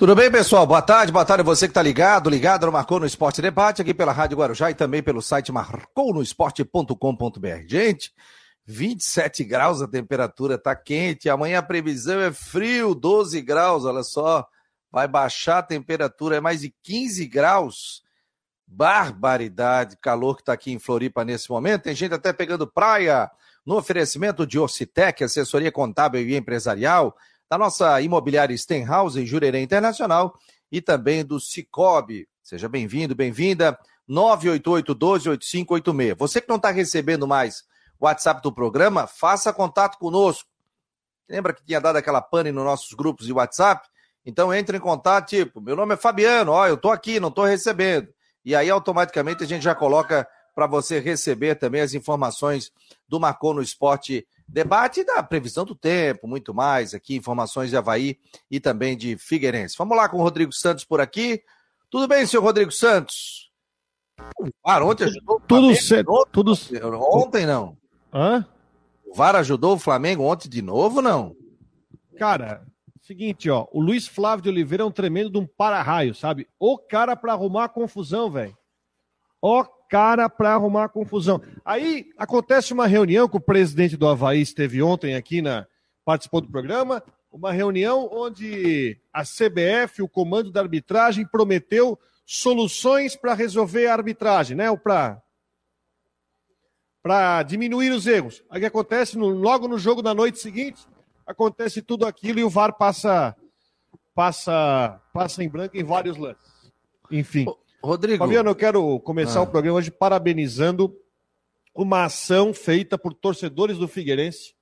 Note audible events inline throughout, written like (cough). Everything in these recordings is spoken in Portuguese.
Tudo bem, pessoal? Boa tarde, boa tarde você que está ligado, ligado no Marcou no Esporte Debate, aqui pela Rádio Guarujá e também pelo site marconosport.com.br. Gente, 27 graus a temperatura, tá quente, amanhã a previsão é frio, 12 graus, olha só, vai baixar a temperatura, é mais de 15 graus. Barbaridade, calor que está aqui em Floripa nesse momento, tem gente até pegando praia, no oferecimento de Orcitec, assessoria contábil e empresarial, da nossa imobiliária Stenhouse em Jurerê Internacional e também do Cicobi. Seja bem-vindo, bem-vinda. 988-12-8586. Você que não está recebendo mais o WhatsApp do programa, faça contato conosco. Lembra que tinha dado aquela pane nos nossos grupos de WhatsApp? Então entre em contato, tipo, meu nome é Fabiano, ó, eu tô aqui, não tô recebendo. E aí automaticamente a gente já coloca para você receber também as informações do Marcou no Esporte Debate da previsão do tempo, muito mais aqui, informações de Havaí e também de Figueirense. Vamos lá com o Rodrigo Santos por aqui. Tudo bem, senhor Rodrigo Santos? O VAR ontem ajudou Tudo certo. Tudo... Ontem não. Hã? O VAR ajudou o Flamengo ontem de novo, não? Cara, seguinte, ó. O Luiz Flávio de Oliveira é um tremendo de um para-raio, sabe? O cara para arrumar a confusão, velho. O cara para arrumar confusão. Aí acontece uma reunião que o presidente do Havaí esteve ontem aqui na participou do programa, uma reunião onde a CBF, o comando da arbitragem, prometeu soluções para resolver a arbitragem, né? Para para diminuir os erros. Aí acontece no, logo no jogo da noite seguinte, acontece tudo aquilo e o VAR passa passa passa em branco em vários lances. Enfim. Rodrigo. Fabiano, eu quero começar ah. o programa hoje parabenizando uma ação feita por torcedores do Figueirense,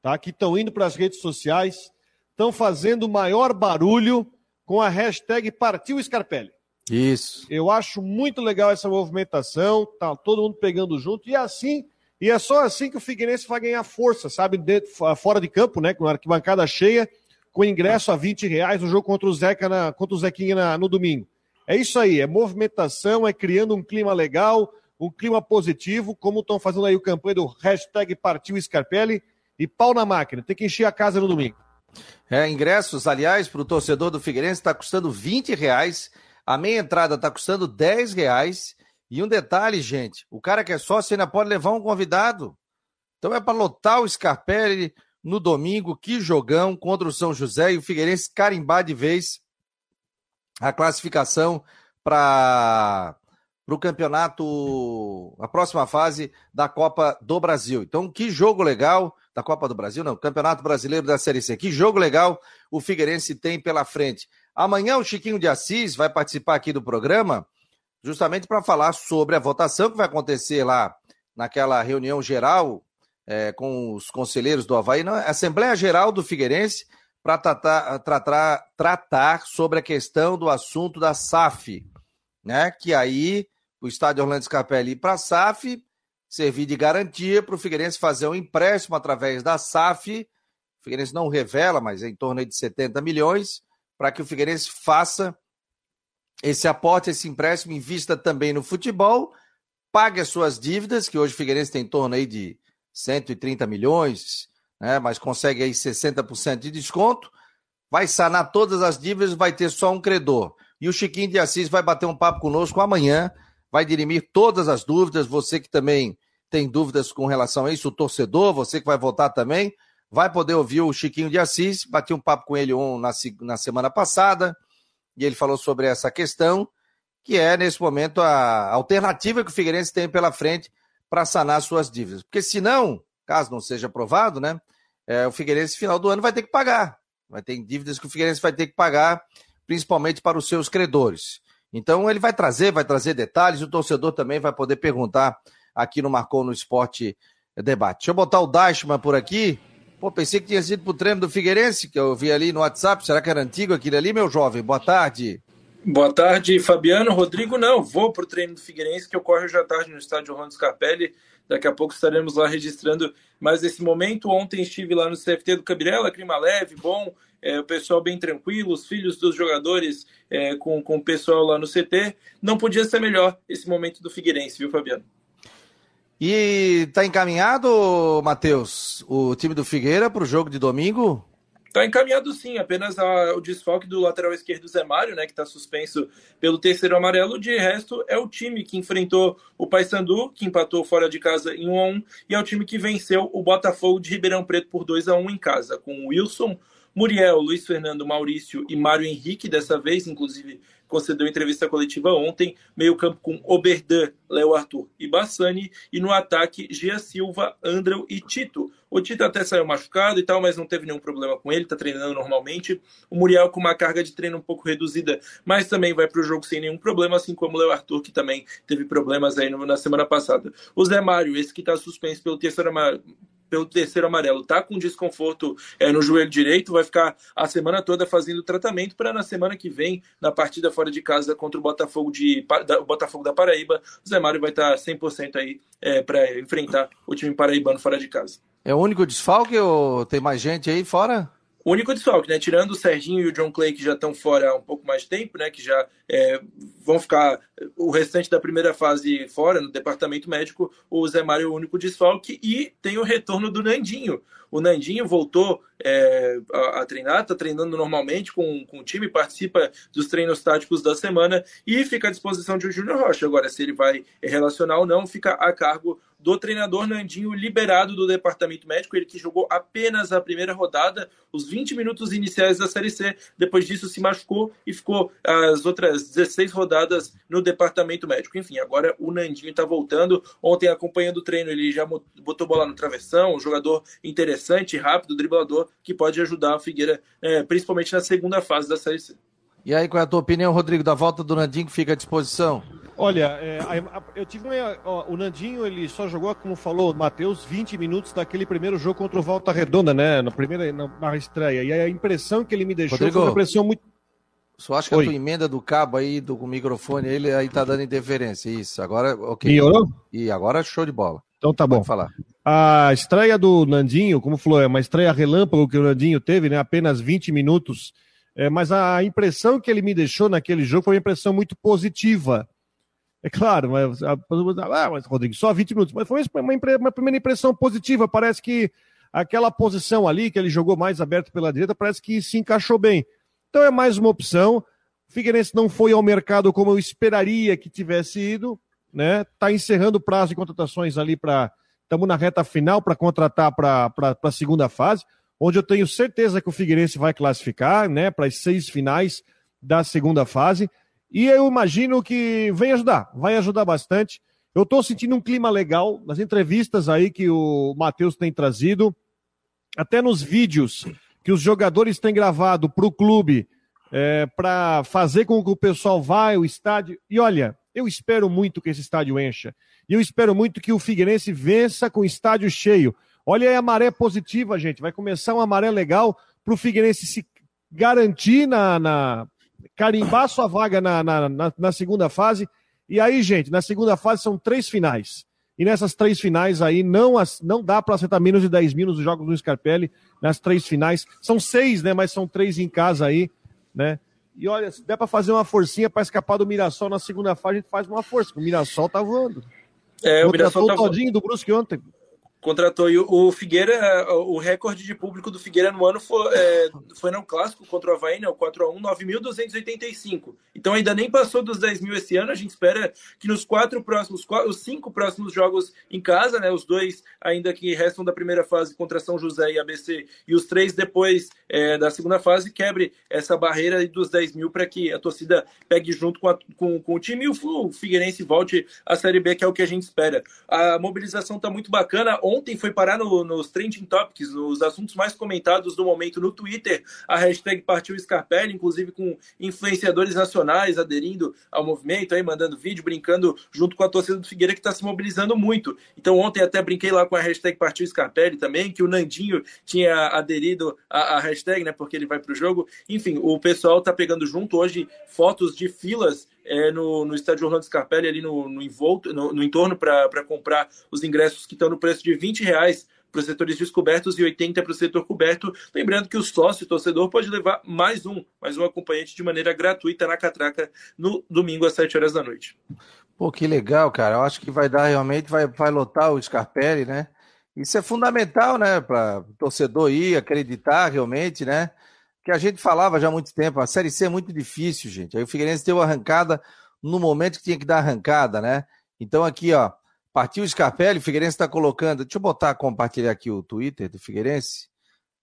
tá? Que estão indo para as redes sociais, estão fazendo o maior barulho com a hashtag Partiu Scarpelli. Isso. Eu acho muito legal essa movimentação, tá todo mundo pegando junto, e é assim, e é só assim que o Figueirense vai ganhar força, sabe? Dentro, fora de campo, né? Com a arquibancada cheia, com ingresso a 20 reais no jogo contra o Zeca na, contra o Zequinha na, no domingo. É isso aí, é movimentação, é criando um clima legal, um clima positivo, como estão fazendo aí o campanha do hashtag Partiu Scarpelli e pau na máquina. Tem que encher a casa no domingo. É, ingressos, aliás, para o torcedor do Figueirense está custando 20 reais, a meia entrada está custando 10 reais. E um detalhe, gente, o cara que é sócio ainda pode levar um convidado. Então é para lotar o Scarpelli no domingo, que jogão contra o São José e o Figueirense carimbar de vez a classificação para o campeonato, a próxima fase da Copa do Brasil. Então, que jogo legal da Copa do Brasil, não, Campeonato Brasileiro da Série C. Que jogo legal o Figueirense tem pela frente. Amanhã o Chiquinho de Assis vai participar aqui do programa, justamente para falar sobre a votação que vai acontecer lá naquela reunião geral é, com os conselheiros do Havaí, não, Assembleia Geral do Figueirense, para tratar, tratar, tratar sobre a questão do assunto da SAF, né? Que aí o estádio Orlando Scarpelli para a SAF servir de garantia para o Figueirense fazer um empréstimo através da SAF. O Figueirense não revela, mas é em torno de 70 milhões, para que o Figueirense faça esse aporte, esse empréstimo, invista também no futebol, pague as suas dívidas, que hoje o Figueirense tem em torno aí de 130 milhões, né, mas consegue aí 60% de desconto, vai sanar todas as dívidas, vai ter só um credor. E o Chiquinho de Assis vai bater um papo conosco amanhã, vai dirimir todas as dúvidas, você que também tem dúvidas com relação a isso, o torcedor, você que vai votar também, vai poder ouvir o Chiquinho de Assis, bati um papo com ele um, na, na semana passada, e ele falou sobre essa questão, que é, nesse momento, a alternativa que o Figueirense tem pela frente para sanar suas dívidas. Porque senão, caso não seja aprovado, né, é, o Figueirense, final do ano, vai ter que pagar. Vai ter dívidas que o Figueirense vai ter que pagar, principalmente para os seus credores. Então, ele vai trazer, vai trazer detalhes, o torcedor também vai poder perguntar aqui no Marcou no Esporte Debate. Deixa eu botar o Dashman por aqui. Pô, pensei que tinha sido pro treino do Figueirense, que eu vi ali no WhatsApp. Será que era antigo aquele ali, meu jovem? Boa tarde. Boa tarde, Fabiano. Rodrigo, não, vou pro treino do Figueirense, que ocorre hoje à tarde no estádio Orlando Scarpelli. Daqui a pouco estaremos lá registrando mais esse momento. Ontem estive lá no CFT do Cabirela, clima leve, bom, é, o pessoal bem tranquilo, os filhos dos jogadores é, com, com o pessoal lá no CT. Não podia ser melhor esse momento do Figueirense, viu, Fabiano? E tá encaminhado, Matheus, o time do Figueira para o jogo de domingo? Tá encaminhado sim, apenas a, o desfalque do lateral esquerdo Zé Mário, né, que está suspenso pelo terceiro amarelo. De resto, é o time que enfrentou o Paysandu, que empatou fora de casa em 1 a 1 e é o time que venceu o Botafogo de Ribeirão Preto por 2 a 1 em casa, com Wilson, Muriel, Luiz Fernando, Maurício e Mário Henrique, dessa vez, inclusive concedeu entrevista coletiva ontem, meio campo com Oberdan, Léo Arthur e Bassani, e no ataque Gia Silva, Andreu e Tito. O Tito até saiu machucado e tal, mas não teve nenhum problema com ele, tá treinando normalmente. O Muriel com uma carga de treino um pouco reduzida, mas também vai para o jogo sem nenhum problema, assim como o Léo Arthur, que também teve problemas aí no, na semana passada. O Zé Mário, esse que está suspenso pelo terceiro pelo terceiro amarelo, tá com desconforto é, no joelho direito, vai ficar a semana toda fazendo tratamento para na semana que vem, na partida fora de casa contra o Botafogo, de, da, o Botafogo da Paraíba, o Zé Mário vai estar tá 100% aí é, para enfrentar o time paraibano fora de casa. É o único desfalque ou tem mais gente aí fora? O único desfalque, né? Tirando o Serginho e o John Clay, que já estão fora há um pouco mais tempo, né? Que já é, vão ficar o restante da primeira fase fora, no departamento médico, o Zé Mário é o único desfalque e tem o retorno do Nandinho. O Nandinho voltou é, a, a, treinar, está treinando normalmente com, com o time, participa dos treinos táticos da semana e fica à disposição de Júnior Rocha. Agora, se ele vai relacionar ou não, fica a cargo do treinador Nandinho, liberado do departamento médico. Ele que jogou apenas a primeira rodada, os 20 minutos iniciais da Série C. Depois disso, se machucou e ficou as outras 16 rodadas no departamento médico. Enfim, agora o Nandinho está voltando. Ontem, acompanhando o treino, ele já botou bola no travessão. Um jogador interessante, rápido, driblador, que pode ajudar a Figueira, é, principalmente na segunda fase da Série C. E aí, qual é a tua opinião, Rodrigo, da volta do Nandinho que fica à disposição? Olha, é, a, a, eu tive uma, ó, o Nandinho, ele só jogou, como falou o Matheus, 20 minutos daquele primeiro jogo contra o Volta Redonda, né? Na primeira na, na estreia. E a impressão que ele me deixou Rodrigo, foi uma impressão muito. Só acho que Oi. a tua emenda do cabo aí, do microfone, ele aí tá dando interferência. Isso, agora, ok. Melhorou? E agora show de bola. Então tá bom. Pode falar. A estreia do Nandinho, como falou, é uma estreia relâmpago que o Nandinho teve, né? Apenas 20 minutos. É, mas a impressão que ele me deixou naquele jogo foi uma impressão muito positiva. É claro, mas, ah, mas Rodrigo, só 20 minutos. Mas foi uma, uma, primeira impressão positiva. Parece que aquela posição ali, que ele jogou mais aberto pela direita, parece que se encaixou bem. Então é mais uma opção. O Figueirense não foi ao mercado como eu esperaria que tivesse ido. Né? Tá encerrando o prazo de contratações ali para. Estamos na reta final para contratar para a segunda fase, onde eu tenho certeza que o Figueirense vai classificar né, para as seis finais da segunda fase. E eu imagino que vem ajudar, vai ajudar bastante. Eu estou sentindo um clima legal nas entrevistas aí que o Matheus tem trazido, até nos vídeos que os jogadores têm gravado para o clube, é, para fazer com que o pessoal vá ao estádio. E olha, eu espero muito que esse estádio encha. E eu espero muito que o Figueirense vença com o estádio cheio. Olha aí a maré positiva, gente. Vai começar uma maré legal para o Figueirense se garantir na, na, carimbar sua vaga na, na, na, na segunda fase. E aí, gente, na segunda fase são três finais. E nessas três finais aí não, não dá para acertar menos de 10 mil nos jogos do Scarpelli. Nas três finais. São seis, né? Mas são três em casa aí, né? E olha, se der para fazer uma forcinha para escapar do Mirassol na segunda fase, a gente faz uma força. O Mirassol tá voando. É, o Mirassol tá voando. do Brusque ontem contratou. E o Figueira, o recorde de público do Figueira no ano foi, é, foi no clássico contra o Havaí, né, o 4x1, 9.285. Então ainda nem passou dos 10 mil esse ano. A gente espera que nos quatro próximos, os cinco próximos jogos em casa, né, os dois ainda que restam da primeira fase contra São José e ABC, e os três depois é, da segunda fase, quebre essa barreira dos 10 mil para que a torcida pegue junto com, a, com, com, o time e o, o Figueirense volte à Série B, que é o que a gente espera. A mobilização está muito bacana ontem foi parar no, nos trending topics, nos assuntos mais comentados do momento no Twitter, a hashtag Partiu Scarpelli, inclusive com influenciadores nacionais aderindo ao movimento, aí mandando vídeo, brincando junto com a torcida do Figueira que está se mobilizando muito. Então ontem até brinquei lá com a hashtag Partiu Scarpelli também, que o Nandinho tinha aderido à, hashtag, né, porque ele vai para o jogo. Enfim, o pessoal está pegando junto hoje fotos de filas é, no, no estádio Orlando Scarpelli, ali no, no, envolto, no, no entorno, para comprar os ingressos que estão no preço de 20 reais para os setores descobertos e 80 para o setor coberto. Lembrando que o sócio torcedor pode levar mais um, mais um acompanhante de maneira gratuita na catraca no domingo às 7 horas da noite. Pô, que legal, cara. Eu acho que vai dar realmente, vai, vai lotar o Scarpelli, né? Isso é fundamental, né, para o torcedor ir acreditar realmente, né? Que a gente falava já há muito tempo, a Série C é muito difícil, gente. Aí o Figueirense deu arrancada no momento que tinha que dar arrancada, né? Então aqui, ó, partiu o Scarpelli, o Figueirense está colocando. Deixa eu botar, compartilhar aqui o Twitter do Figueirense.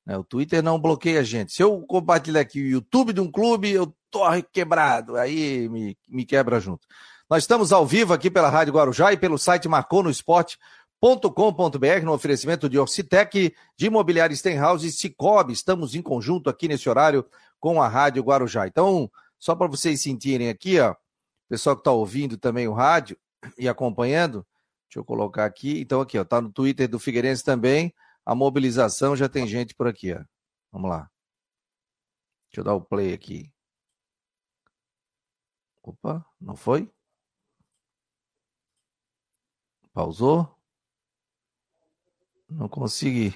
Né? O Twitter não bloqueia a gente. Se eu compartilhar aqui o YouTube de um clube, eu tô quebrado. Aí me, me quebra junto. Nós estamos ao vivo aqui pela Rádio Guarujá e pelo site Marcou no Esporte com.br no oferecimento de Orcitec, de Imobiliário Stenhouse e Cicobi. Estamos em conjunto aqui nesse horário com a Rádio Guarujá. Então, só para vocês sentirem aqui, ó, pessoal que está ouvindo também o rádio e acompanhando, deixa eu colocar aqui. Então, aqui, ó, tá no Twitter do Figueirense também. A mobilização já tem gente por aqui, ó. Vamos lá. Deixa eu dar o play aqui. Opa, não foi? Pausou? Não consegui.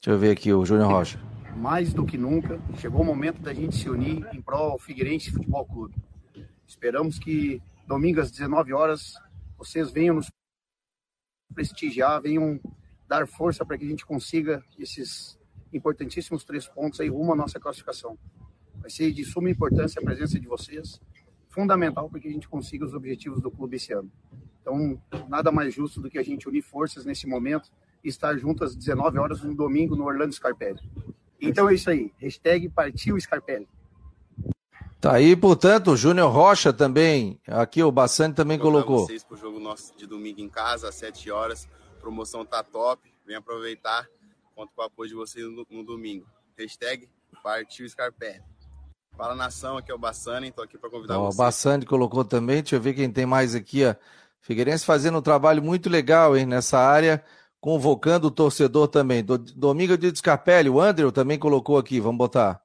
Deixa eu ver aqui o Júnior Rocha. Mais do que nunca, chegou o momento da gente se unir em prol ao Figueirense Futebol Clube. Esperamos que domingo às 19 horas vocês venham nos prestigiar, venham dar força para que a gente consiga esses importantíssimos três pontos aí rumo à nossa classificação. Vai ser de suma importância a presença de vocês, fundamental para que a gente consiga os objetivos do clube esse ano. Então, nada mais justo do que a gente unir forças nesse momento estar junto às 19 horas no domingo no Orlando Scarpelli. Então é isso aí. Hashtag partiu Scarpelli. Tá aí, portanto, o Júnior Rocha também, aqui o Bassani também colocou. vocês pro jogo nosso de domingo em casa, às 7 horas. Promoção tá top. Vem aproveitar. Conto com o apoio de vocês no, no domingo. Hashtag partiu Scarpelli. Fala nação, aqui é o Bassani, tô aqui para convidar Ó, vocês. O Bassani colocou também, deixa eu ver quem tem mais aqui, ó. Figueirense fazendo um trabalho muito legal, hein, nessa área convocando o torcedor também. Do, Domingo de Scarpelli, o Andrew também colocou aqui, vamos botar.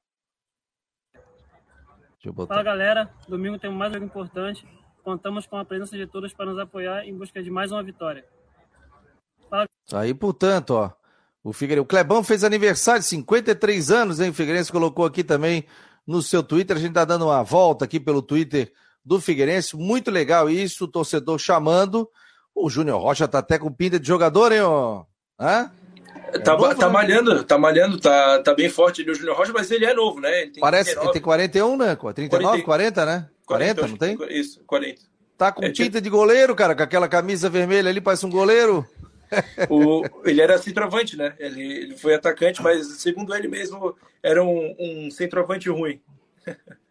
botar. Fala galera, domingo temos mais algo importante. Contamos com a presença de todos para nos apoiar em busca de mais uma vitória. Fala... Aí, portanto, ó. O, Figueiredo, o Clebão fez aniversário, 53 anos, hein? O Figueirense colocou aqui também no seu Twitter. A gente tá dando uma volta aqui pelo Twitter do Figueirense. Muito legal isso, o torcedor chamando. O Júnior Rocha tá até com pinta de jogador, hein, ó? Hã? É tá, novo, tá malhando, tá malhando, tá, tá bem forte ali o Júnior Rocha, mas ele é novo, né? Ele tem Parece, 39. ele tem 41, né? 39, 40, 40 né? 40, 40 não tem? Isso, 40. Tá com é, pinta tipo... de goleiro, cara, com aquela camisa vermelha ali, parece um goleiro. O, ele era centroavante, né? Ele, ele foi atacante, mas segundo ele mesmo, era um, um centroavante ruim. (laughs)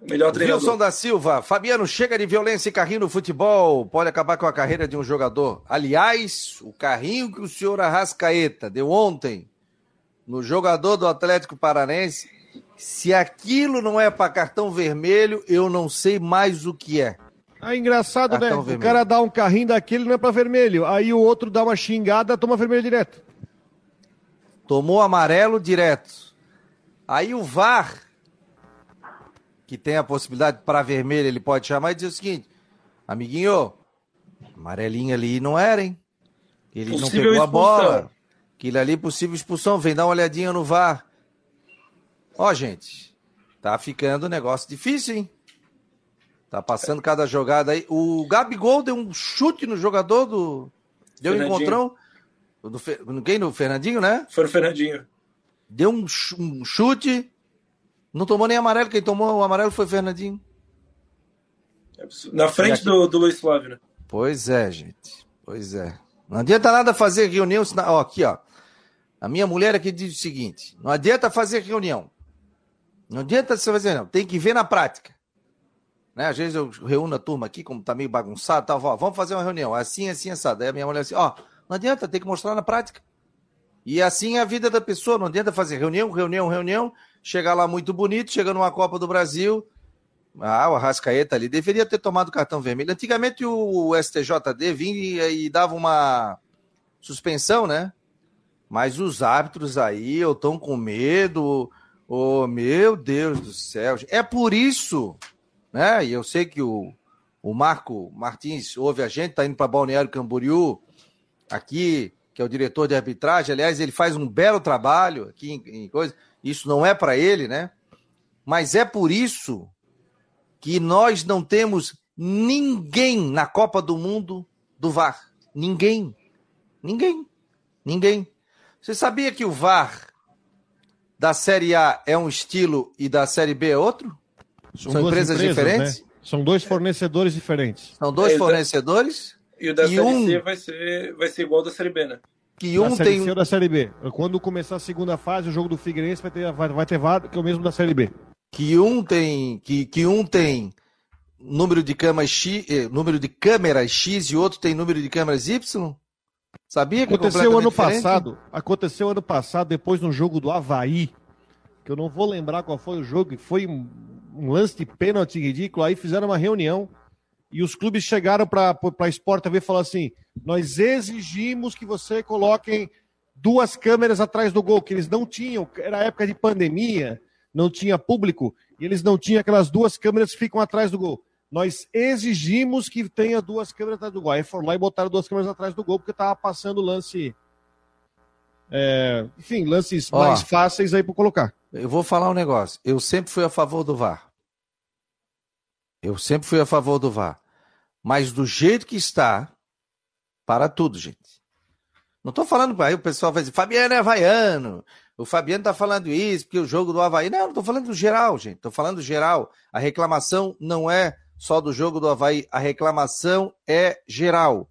Melhor treinador. Wilson da Silva, Fabiano, chega de violência e carrinho no futebol. Pode acabar com a carreira de um jogador. Aliás, o carrinho que o senhor Arrascaeta deu ontem no jogador do Atlético Paranense, se aquilo não é para cartão vermelho, eu não sei mais o que é. É engraçado, cartão né? Vermelho. O cara dá um carrinho daquele não é para vermelho. Aí o outro dá uma xingada, toma vermelho direto. Tomou amarelo direto. Aí o VAR que tem a possibilidade para vermelho, ele pode chamar e dizer o seguinte: amiguinho, amarelinho ali não era, hein? Ele possível não pegou expulsão. a bola. Aquilo ali, possível expulsão. Vem dar uma olhadinha no VAR. Ó, gente, tá ficando um negócio difícil, hein? Tá passando cada jogada aí. O Gabigol deu um chute no jogador do. Deu um encontrão. Do, quem? No Fernandinho, né? Foi o Fernandinho. Deu um, um chute não tomou nem amarelo, quem tomou o amarelo foi o Fernandinho. Na frente do, do Luiz Flávio, né? Pois é, gente. Pois é. Não adianta nada fazer reunião. Ó, aqui, ó. A minha mulher aqui diz o seguinte: não adianta fazer reunião. Não adianta você fazer, não. Tem que ver na prática. Né? Às vezes eu reúno a turma aqui, como tá meio bagunçado, tal, ó, vamos fazer uma reunião. Assim, assim, assado. Aí a minha mulher assim, ó, não adianta, tem que mostrar na prática. E assim é a vida da pessoa, não adianta fazer reunião, reunião, reunião, chegar lá muito bonito, chega numa Copa do Brasil. Ah, o Arrascaeta ali deveria ter tomado cartão vermelho. Antigamente o STJD vinha e dava uma suspensão, né? Mas os árbitros aí estão com medo. Oh, meu Deus do céu. É por isso, né? E eu sei que o, o Marco Martins ouve a gente, tá indo para Balneário Camboriú, aqui, que é o diretor de arbitragem. Aliás, ele faz um belo trabalho aqui em, em coisa isso não é para ele, né? Mas é por isso que nós não temos ninguém na Copa do Mundo do VAR. Ninguém. Ninguém. Ninguém. Você sabia que o VAR da Série A é um estilo e da Série B é outro? São, São empresas, empresas, diferentes? Né? São dois fornecedores diferentes. São dois é, fornecedores? E o da e Série um... C vai ser, vai ser igual ao da Série B, né? Que um da série tem. C ou da Série B. Quando começar a segunda fase, o jogo do Figueirense vai ter, vai, vai ter VAR, que é o mesmo da Série B. Que um tem. Que, que um tem número de câmeras X, eh, número de câmeras X e outro tem número de câmeras Y? Sabia que é aconteceu é ano diferente? passado? Aconteceu ano passado, depois no jogo do Havaí, que eu não vou lembrar qual foi o jogo, foi um, um lance de pênalti ridículo. Aí fizeram uma reunião e os clubes chegaram para a Sport TV e falaram assim: nós exigimos que você coloquem duas câmeras atrás do gol, que eles não tinham, era época de pandemia, não tinha público, e eles não tinham aquelas duas câmeras que ficam atrás do gol. Nós exigimos que tenha duas câmeras atrás do gol. Aí foram lá e botaram duas câmeras atrás do gol, porque estava passando lance. É, enfim, lances Ó, mais fáceis aí para colocar. Eu vou falar um negócio. Eu sempre fui a favor do VAR. Eu sempre fui a favor do VAR. Mas do jeito que está, para tudo, gente. Não estou falando aí o pessoal vai dizer, Fabiano é havaiano. O Fabiano está falando isso, porque o jogo do Havaí. Não, não estou falando do geral, gente. Estou falando do geral. A reclamação não é só do jogo do Havaí, a reclamação é geral.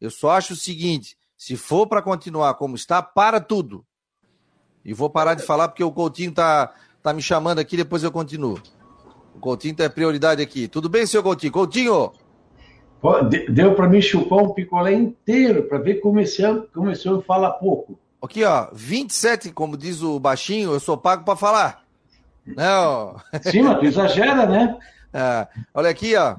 Eu só acho o seguinte: se for para continuar como está, para tudo. E vou parar de falar porque o Coutinho tá, tá me chamando aqui, depois eu continuo. O Coutinho é prioridade aqui. Tudo bem, senhor Coutinho? Coutinho! Deu para mim chupar um picolé inteiro para ver como esse ano começou a falar pouco. Aqui, ó, 27, como diz o baixinho, eu sou pago para falar. Não. Sim, mas tu exagera, né? Ah, (laughs) olha aqui, ó.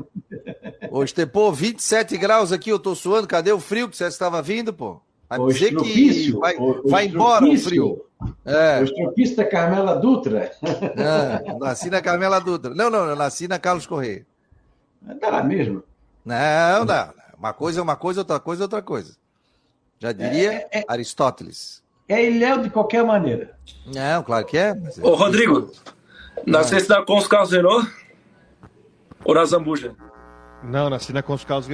O Estepô, 27 graus aqui, eu tô suando. Cadê o frio que você estava vindo, pô? Vai o dizer que vai, o, vai embora o frio. É. O estropista Carmela Dutra. É, nasci na Carmela Dutra. Não, não, eu nasci na Carlos Correia. Tá lá mesmo. Não, não. Uma coisa é uma coisa, outra coisa é outra coisa. Já diria é, é, Aristóteles. É Ilhéu de qualquer maneira. Não, claro que é. é Ô, Rodrigo, nascesse da Cons Carlos Renault? Ou na Zambuja? Não, nasci na Cons Carlos.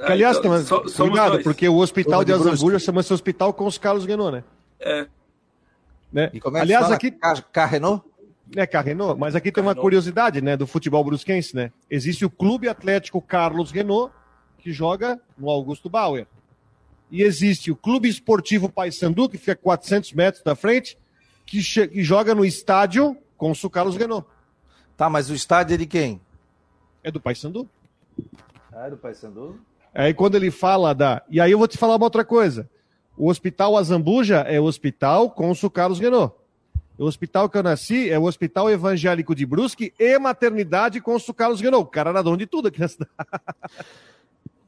Ah, aliás, então, so, cuidado, porque o hospital de Azambuja chama-se Hospital Cons Carlos Guenon, né? É. Né? É aliás, aqui. Carrenou? É, Carrenou, mas aqui tem uma curiosidade, né, do futebol brusquense, né? Existe o Clube Atlético Carlos Renault, que joga no Augusto Bauer. E existe o Clube Esportivo Paysandu, que fica a 400 metros da frente, que, que joga no estádio com o Carlos Renault. Tá, mas o estádio é de quem? É do Paysandu. Ah, é do Paysandu? Aí quando ele fala da. E aí eu vou te falar uma outra coisa. O Hospital Azambuja é o hospital com o Carlos Renault. O hospital que eu nasci é o Hospital Evangélico de Brusque e Maternidade com o Carlos Renault. O cara era dono de tudo aqui na cidade. (laughs)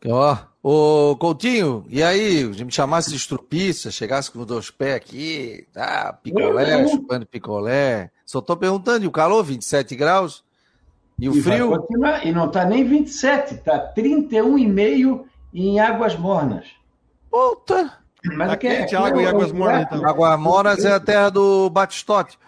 Ó, ô Coutinho, e aí, me chamasse de estrupista, chegasse com dois pés aqui, tá, picolé, chupando picolé. Só tô perguntando, e o calor, 27 graus? E o e frio? e não está nem 27, está 31,5 em Águas Mornas. Puta! Mas tá quente, é, água e Águas Mornas, então. Águas Mornas é a terra do Batistote.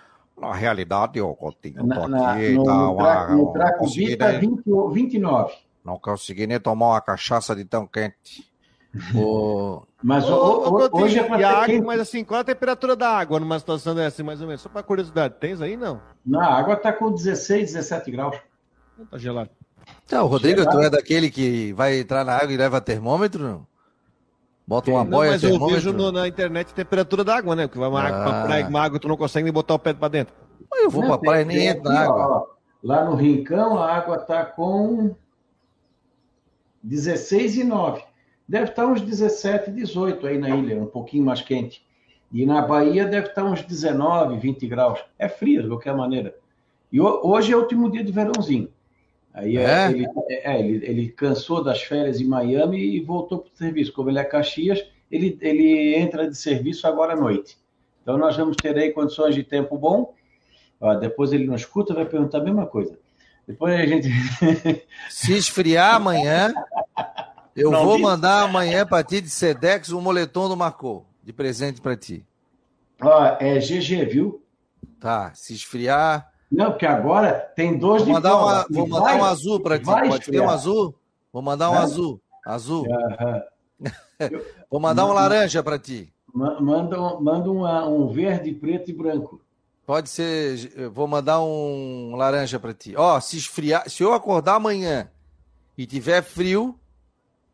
Na realidade, eu continuo na, aqui, no, tá uma, no Traco está 29. Não consegui nem tomar uma cachaça de tão quente. (laughs) O... Mas o, o, hoje é para água, Mas assim, qual a temperatura da água numa situação dessa, mais ou menos? Só para curiosidade, tens aí, não? Na água está com 16, 17 graus. Tá gelado. Então, Rodrigo, gelado. tu é daquele que vai entrar na água e leva termômetro, não? Bota uma boia, mas eu vejo no, na internet a temperatura da água, né? Porque vai uma, ah. água, praia, uma água, tu não consegue nem botar o pé para dentro. Eu vou para praia nem entro na água. Ó, lá no Rincão, a água tá com 16 e 9. Deve estar uns 17, 18 aí na ilha, um pouquinho mais quente. E na Bahia deve estar uns 19, 20 graus. É frio, de qualquer maneira. E hoje é o último dia de verãozinho. Aí é? é? Ele, é, ele, ele, cansou das férias em Miami e voltou para o serviço. Como ele é Caxias, ele, ele entra de serviço agora à noite. Então nós vamos ter aí condições de tempo bom. Ó, depois ele não escuta, vai perguntar a mesma coisa. Depois a gente. (laughs) Se esfriar amanhã, eu não, vou mandar amanhã para ti de Sedex um moletom do Marcou, de presente para ti. Ó, é GG, viu? Tá, se esfriar. Não, porque agora tem dois vou mandar uma, Vou mandar vai, um azul para ti. Pode ter um azul? Vou mandar um é? azul. Azul. Uhum. (laughs) vou mandar um laranja para ti. Manda, manda um, um verde, preto e branco. Pode ser, vou mandar um laranja para ti. Ó, se esfriar, se eu acordar amanhã e tiver frio,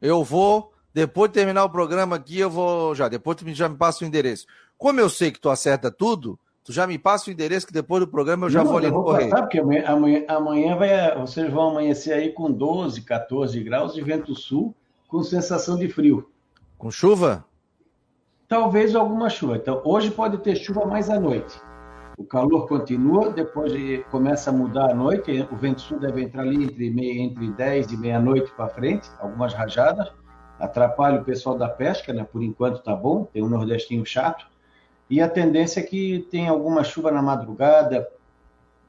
eu vou, depois de terminar o programa aqui, eu vou já, depois tu já me passa o endereço. Como eu sei que tu acerta tudo, tu já me passa o endereço que depois do programa eu já Não, vou ali no correio. Passar, porque amanhã, amanhã, amanhã vai, vocês vão amanhecer aí com 12, 14 graus de vento sul, com sensação de frio. Com chuva? Talvez alguma chuva. Então, hoje pode ter chuva mais à noite. O calor continua, depois começa a mudar à noite. O vento sul deve entrar ali entre, meia, entre 10 e meia-noite para frente, algumas rajadas. Atrapalha o pessoal da pesca, né? Por enquanto tá bom, tem um nordestinho chato. E a tendência é que tem alguma chuva na madrugada,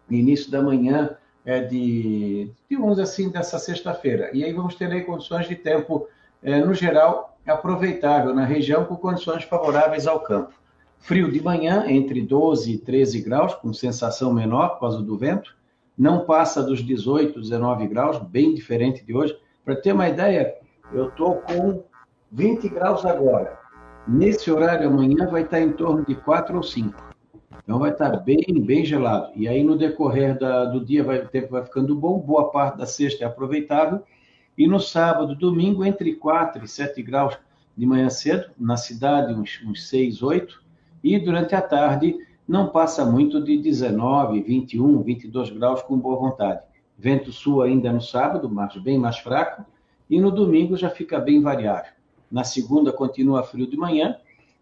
início da manhã, é de, de assim, dessa sexta-feira. E aí vamos ter aí condições de tempo, é, no geral, aproveitável na região, com condições favoráveis ao campo. Frio de manhã, entre 12 e 13 graus, com sensação menor por causa do vento. Não passa dos 18, 19 graus, bem diferente de hoje. Para ter uma ideia, eu estou com 20 graus agora. Nesse horário amanhã vai estar em torno de 4 ou 5. Então vai estar bem, bem gelado. E aí no decorrer da, do dia vai, o tempo vai ficando bom, boa parte da sexta é aproveitável. E no sábado, domingo, entre 4 e 7 graus de manhã cedo, na cidade uns, uns 6, 8 e durante a tarde não passa muito de 19, 21, 22 graus com boa vontade. Vento sul ainda no sábado, mas bem mais fraco, e no domingo já fica bem variável. Na segunda continua frio de manhã,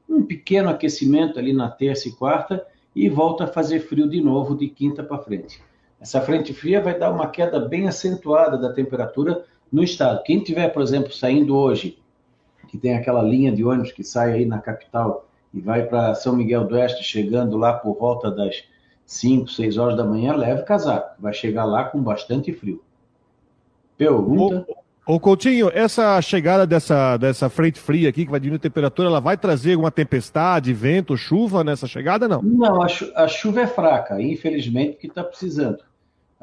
um pequeno aquecimento ali na terça e quarta e volta a fazer frio de novo de quinta para frente. Essa frente fria vai dar uma queda bem acentuada da temperatura no estado. Quem tiver, por exemplo, saindo hoje, que tem aquela linha de ônibus que sai aí na capital e vai para São Miguel do Oeste, chegando lá por volta das 5, 6 horas da manhã, leve casaco. Vai chegar lá com bastante frio. Pergunta? Ô, ô Coutinho, essa chegada dessa, dessa frente fria aqui, que vai diminuir a temperatura, ela vai trazer uma tempestade, vento, chuva nessa chegada, não? Não, a, chu a chuva é fraca, infelizmente, que está precisando.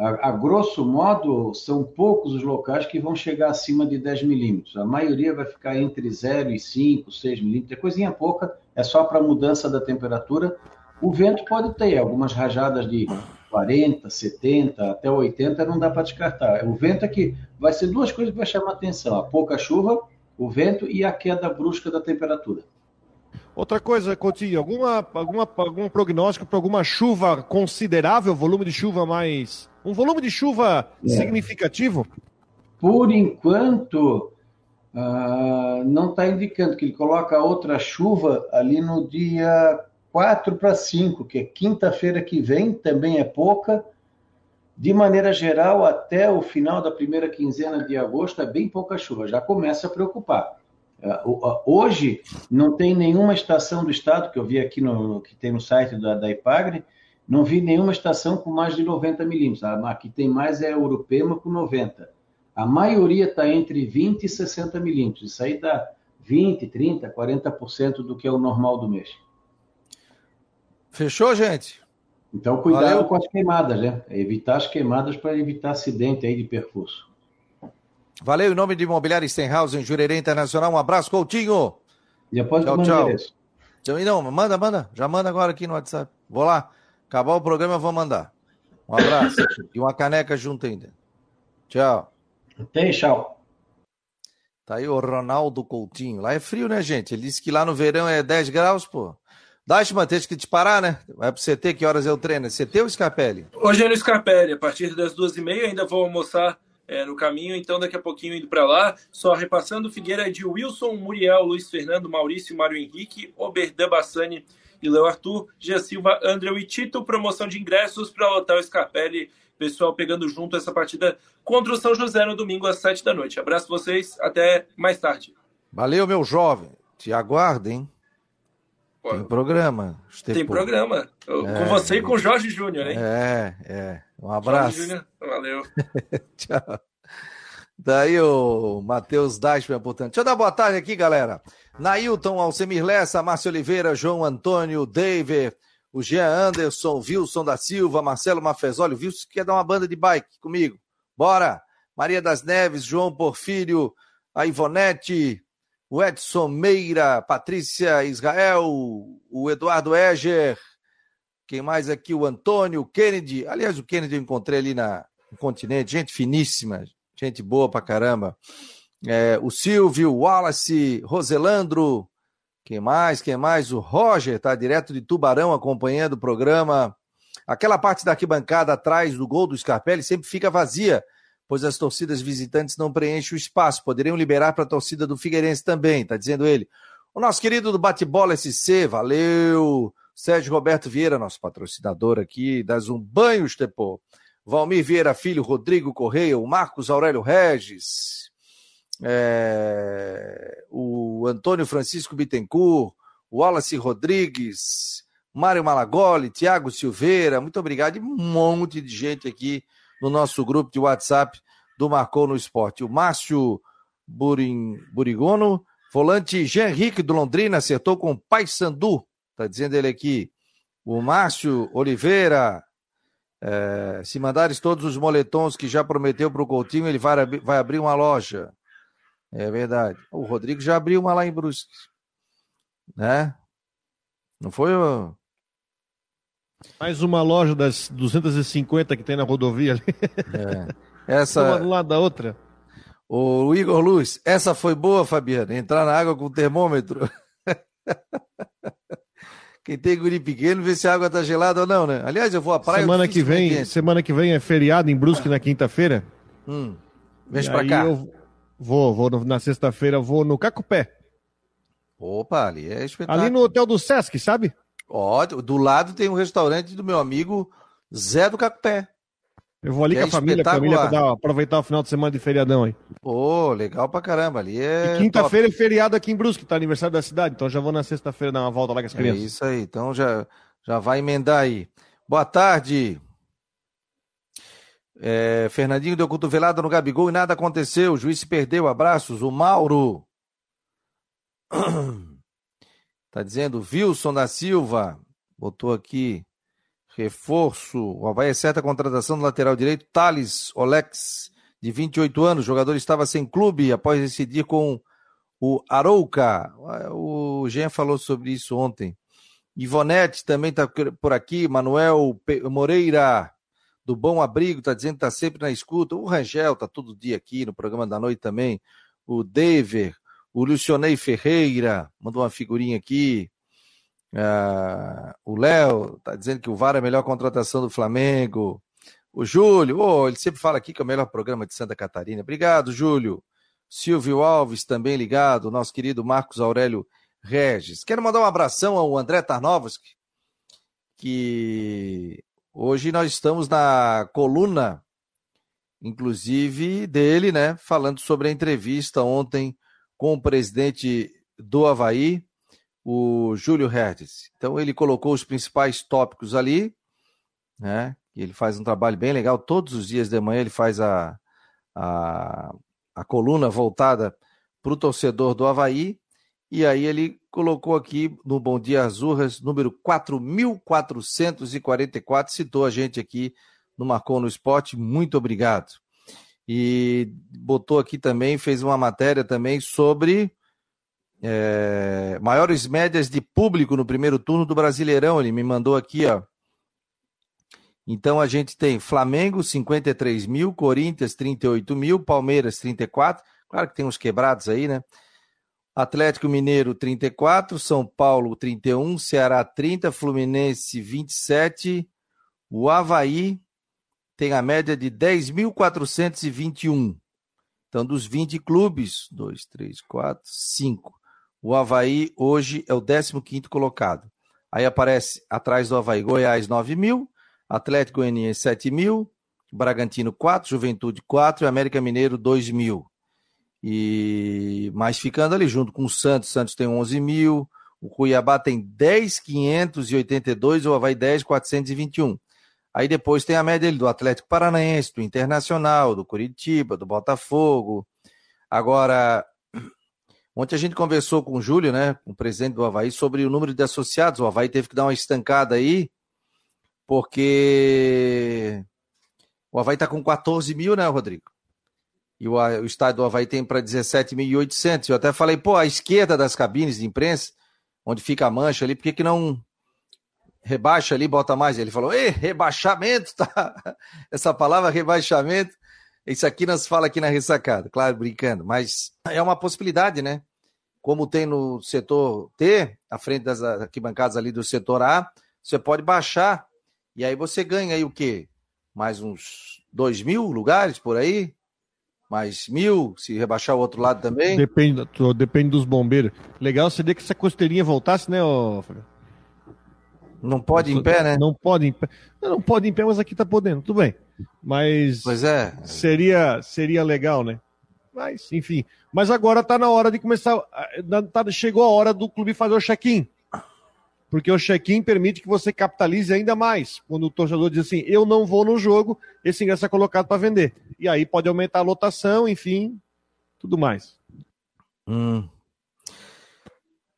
A, a, grosso modo, são poucos os locais que vão chegar acima de 10 milímetros. A maioria vai ficar entre 0 e 5, 6 milímetros. É coisinha pouca, é só para mudança da temperatura. O vento pode ter algumas rajadas de 40, 70, até 80, não dá para descartar. O vento é que vai ser duas coisas que vai chamar atenção: a pouca chuva, o vento e a queda brusca da temperatura. Outra coisa, Coutinho, alguma, alguma, algum prognóstico para alguma chuva considerável, volume de chuva mais. Um volume de chuva é. significativo? Por enquanto, uh, não está indicando que ele coloca outra chuva ali no dia 4 para 5, que é quinta-feira que vem, também é pouca. De maneira geral, até o final da primeira quinzena de agosto é bem pouca chuva, já começa a preocupar. É, hoje não tem nenhuma estação do estado que eu vi aqui no que tem no site da, da Ipagre, não vi nenhuma estação com mais de 90 milímetros. A que tem mais é a Urupema com 90. A maioria está entre 20 e 60 milímetros. Isso aí dá 20, 30, 40% do que é o normal do mês. Fechou, gente? Então, cuidado Valeu. com as queimadas, né? Evitar as queimadas para evitar acidente aí de percurso. Valeu, em nome de Imobiliário Stenhouse, em Jurerê Internacional. Um abraço, Coutinho. Depois tchau, tchau. Então, não, manda, manda. Já manda agora aqui no WhatsApp. Vou lá. Acabar o programa, eu vou mandar. Um abraço. (laughs) e uma caneca junto ainda. Tchau. Até, tchau. Tá aí o Ronaldo Coutinho. Lá é frio, né, gente? Ele disse que lá no verão é 10 graus, pô. Dashman, tem que te parar, né? Vai pro CT, que horas o treino? É CT ou Scarpelli? Hoje é no Scarpelli, a partir das duas e meia. Ainda vou almoçar é, no caminho, então daqui a pouquinho indo para lá. Só repassando, Figueira é de Wilson, Muriel, Luiz Fernando, Maurício, Mário Henrique, Oberdan Bassani e Leo Arthur, Gia Silva, André e Tito. Promoção de ingressos para lotar o Scarpelli. Pessoal pegando junto essa partida contra o São José no domingo às sete da noite. Abraço vocês, até mais tarde. Valeu, meu jovem. Te aguardem. Tem programa. Tem programa. É, com você e com o Jorge Júnior, hein? É, é. Um abraço. Jorge Júnior, valeu. (laughs) Tchau. Daí o Matheus Dashman, portanto. Deixa eu dar boa tarde aqui, galera. Nailton, Alcemir Lessa, Márcio Oliveira, João Antônio, David, o Jean Anderson, Wilson da Silva, Marcelo Mafezoli. O Wilson quer dar uma banda de bike comigo. Bora! Maria das Neves, João Porfírio, a Ivonete, o Edson Meira, Patrícia Israel, o Eduardo Eger, quem mais aqui? O Antônio, o Kennedy. Aliás, o Kennedy eu encontrei ali na, no continente, gente finíssima, gente boa pra caramba. É, o Silvio, o Wallace, Roselandro, quem mais? Quem mais? O Roger, tá direto de Tubarão acompanhando o programa. Aquela parte da arquibancada atrás do gol do Scarpelli sempre fica vazia, pois as torcidas visitantes não preenchem o espaço. Poderiam liberar para a torcida do Figueirense também, tá dizendo ele. O nosso querido do Bate-Bola SC, valeu. Sérgio Roberto Vieira, nosso patrocinador aqui, das um banho, Estepô. Valmir Vieira Filho, Rodrigo Correia, o Marcos Aurélio Regis, é, o Antônio Francisco Bittencourt, o Wallace Rodrigues, Mário Malagoli, Tiago Silveira, muito obrigado. E um monte de gente aqui no nosso grupo de WhatsApp do Marcou no Esporte. O Márcio Burin, Burigono, volante Jean Henrique do Londrina, acertou com o Pai Sandu. Está dizendo ele aqui. O Márcio Oliveira. É, se mandares todos os moletons que já prometeu para o Coutinho, ele vai, vai abrir uma loja. É verdade. O Rodrigo já abriu uma lá em Brusque. Né? Não foi o. Mais uma loja das 250 que tem na rodovia ali. É. (laughs) Essa. Uma do lado da outra. O Igor Luz, essa foi boa, Fabiana. Entrar na água com termômetro. (laughs) Quem tem guri pequeno, vê se a água tá gelada ou não, né? Aliás, eu vou à praia. Semana que vem, semana que vem é feriado em Brusque na quinta-feira. Hum. Vem pra cá. Eu vou, vou na sexta-feira, vou no Cacupé. Opa, ali é espetáculo. Ali no hotel do Sesc, sabe? Ó, do lado tem um restaurante do meu amigo Zé do Cacupé. Eu vou ali que com a família, família pra aproveitar o final de semana de feriadão aí. Pô, legal pra caramba. Ali é. Quinta-feira é feriado aqui em Brusque, tá aniversário da cidade, então já vou na sexta-feira dar uma volta lá com as crianças. É isso aí, então já, já vai emendar aí. Boa tarde. É, Fernandinho deu cotovelada no Gabigol e nada aconteceu. O juiz se perdeu. Abraços. O Mauro. (clears throat) Tá dizendo Wilson da Silva. Botou aqui. Reforço. O Havaí acerta a contratação do lateral direito, Thales Olex, de 28 anos. O jogador estava sem clube após decidir com o Arouca. O Jean falou sobre isso ontem. Ivonete também está por aqui. Manuel Moreira, do Bom Abrigo, está dizendo que está sempre na escuta. O Rangel está todo dia aqui no programa da noite também. O Dever, o Lucionei Ferreira, mandou uma figurinha aqui. Uh, o Léo está dizendo que o VAR é a melhor contratação do Flamengo. O Júlio, oh, ele sempre fala aqui que é o melhor programa de Santa Catarina. Obrigado, Júlio. Silvio Alves também ligado, nosso querido Marcos Aurélio Regis. Quero mandar um abração ao André Tarnovski, que hoje nós estamos na coluna, inclusive dele, né, falando sobre a entrevista ontem com o presidente do Havaí, o Júlio Hertz. Então ele colocou os principais tópicos ali, né? Ele faz um trabalho bem legal. Todos os dias de manhã ele faz a, a, a coluna voltada para o torcedor do Havaí. E aí ele colocou aqui no Bom Dia Azurras, número 4.444, citou a gente aqui no Marcou no Esporte. Muito obrigado. E botou aqui também, fez uma matéria também sobre é, maiores médias de público no primeiro turno do Brasileirão. Ele me mandou aqui, ó. Então a gente tem Flamengo 53 mil, Corinthians 38 mil, Palmeiras 34. Claro que tem uns quebrados aí, né? Atlético Mineiro 34, São Paulo 31, Ceará 30, Fluminense 27, o Havaí tem a média de 10.421. Então, dos 20 clubes, 2, 3, 4, 5. O Havaí hoje é o 15 colocado. Aí aparece atrás do Havaí Goiás 9 mil, Atlético Goianiense 7 mil, Bragantino 4, Juventude 4 e América Mineiro 2 mil. E mais ficando ali junto com o Santos, Santos tem 11 mil, o Cuiabá tem 10,582 e o Havaí 10,421. Aí depois tem a média do Atlético Paranaense, do Internacional, do Curitiba, do Botafogo. Agora, (clears throat) Ontem a gente conversou com o Júlio, né, com o presidente do Havaí, sobre o número de associados. O Havaí teve que dar uma estancada aí, porque o Havaí está com 14 mil, né, Rodrigo? e o, o estádio do Havaí tem para 17.800. Eu até falei, pô, a esquerda das cabines de imprensa, onde fica a mancha ali, por que, que não rebaixa ali, bota mais? Ele falou, ei, rebaixamento, (laughs) tá? Essa palavra rebaixamento, isso aqui nós fala aqui na ressacada, claro, brincando, mas é uma possibilidade, né? Como tem no setor T, à frente das arquibancadas ali do setor A, você pode baixar e aí você ganha aí o quê? Mais uns dois mil lugares por aí? mais mil, se rebaixar o outro lado também. Depende, depende dos bombeiros. Legal seria que essa costeirinha voltasse, né, ô... Não pode em pé, né? Não pode em pé. Não pode em pé, mas aqui tá podendo, tudo bem. Mas pois é. seria seria legal, né? Mas, enfim. Mas agora tá na hora de começar. Tá, chegou a hora do clube fazer o check-in porque o check-in permite que você capitalize ainda mais. Quando o torcedor diz assim, eu não vou no jogo, esse ingresso é colocado para vender. E aí pode aumentar a lotação, enfim, tudo mais. Hum.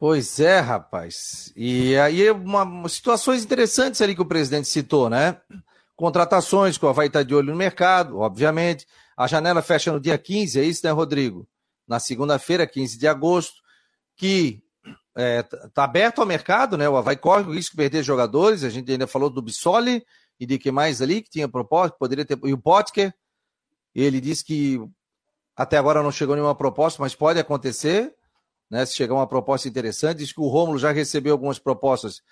Pois é, rapaz. E aí uma, situações interessantes ali que o presidente citou, né? Contratações, que o Havaí está de olho no mercado, obviamente. A janela fecha no dia 15, é isso, né, Rodrigo? Na segunda-feira, 15 de agosto, que é, tá aberto ao mercado, né? O Havaí corre o risco de perder jogadores. A gente ainda falou do Bissoli e de que mais ali que tinha proposta, poderia ter. E o Potker, ele disse que até agora não chegou nenhuma proposta, mas pode acontecer, né? Se chegar uma proposta interessante. Diz que o Rômulo já recebeu algumas propostas,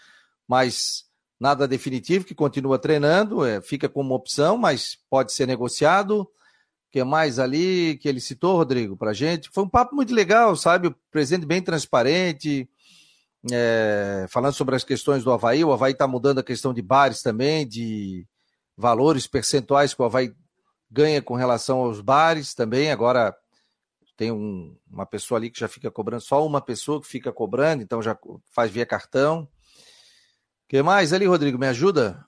mas nada definitivo, que continua treinando, é, fica como opção, mas pode ser negociado. O que mais ali que ele citou, Rodrigo, para gente? Foi um papo muito legal, sabe? O presidente bem transparente, é, falando sobre as questões do Havaí. O Havaí está mudando a questão de bares também, de valores percentuais que o Havaí ganha com relação aos bares também. Agora tem um, uma pessoa ali que já fica cobrando, só uma pessoa que fica cobrando, então já faz via cartão. O que mais ali, Rodrigo? Me ajuda?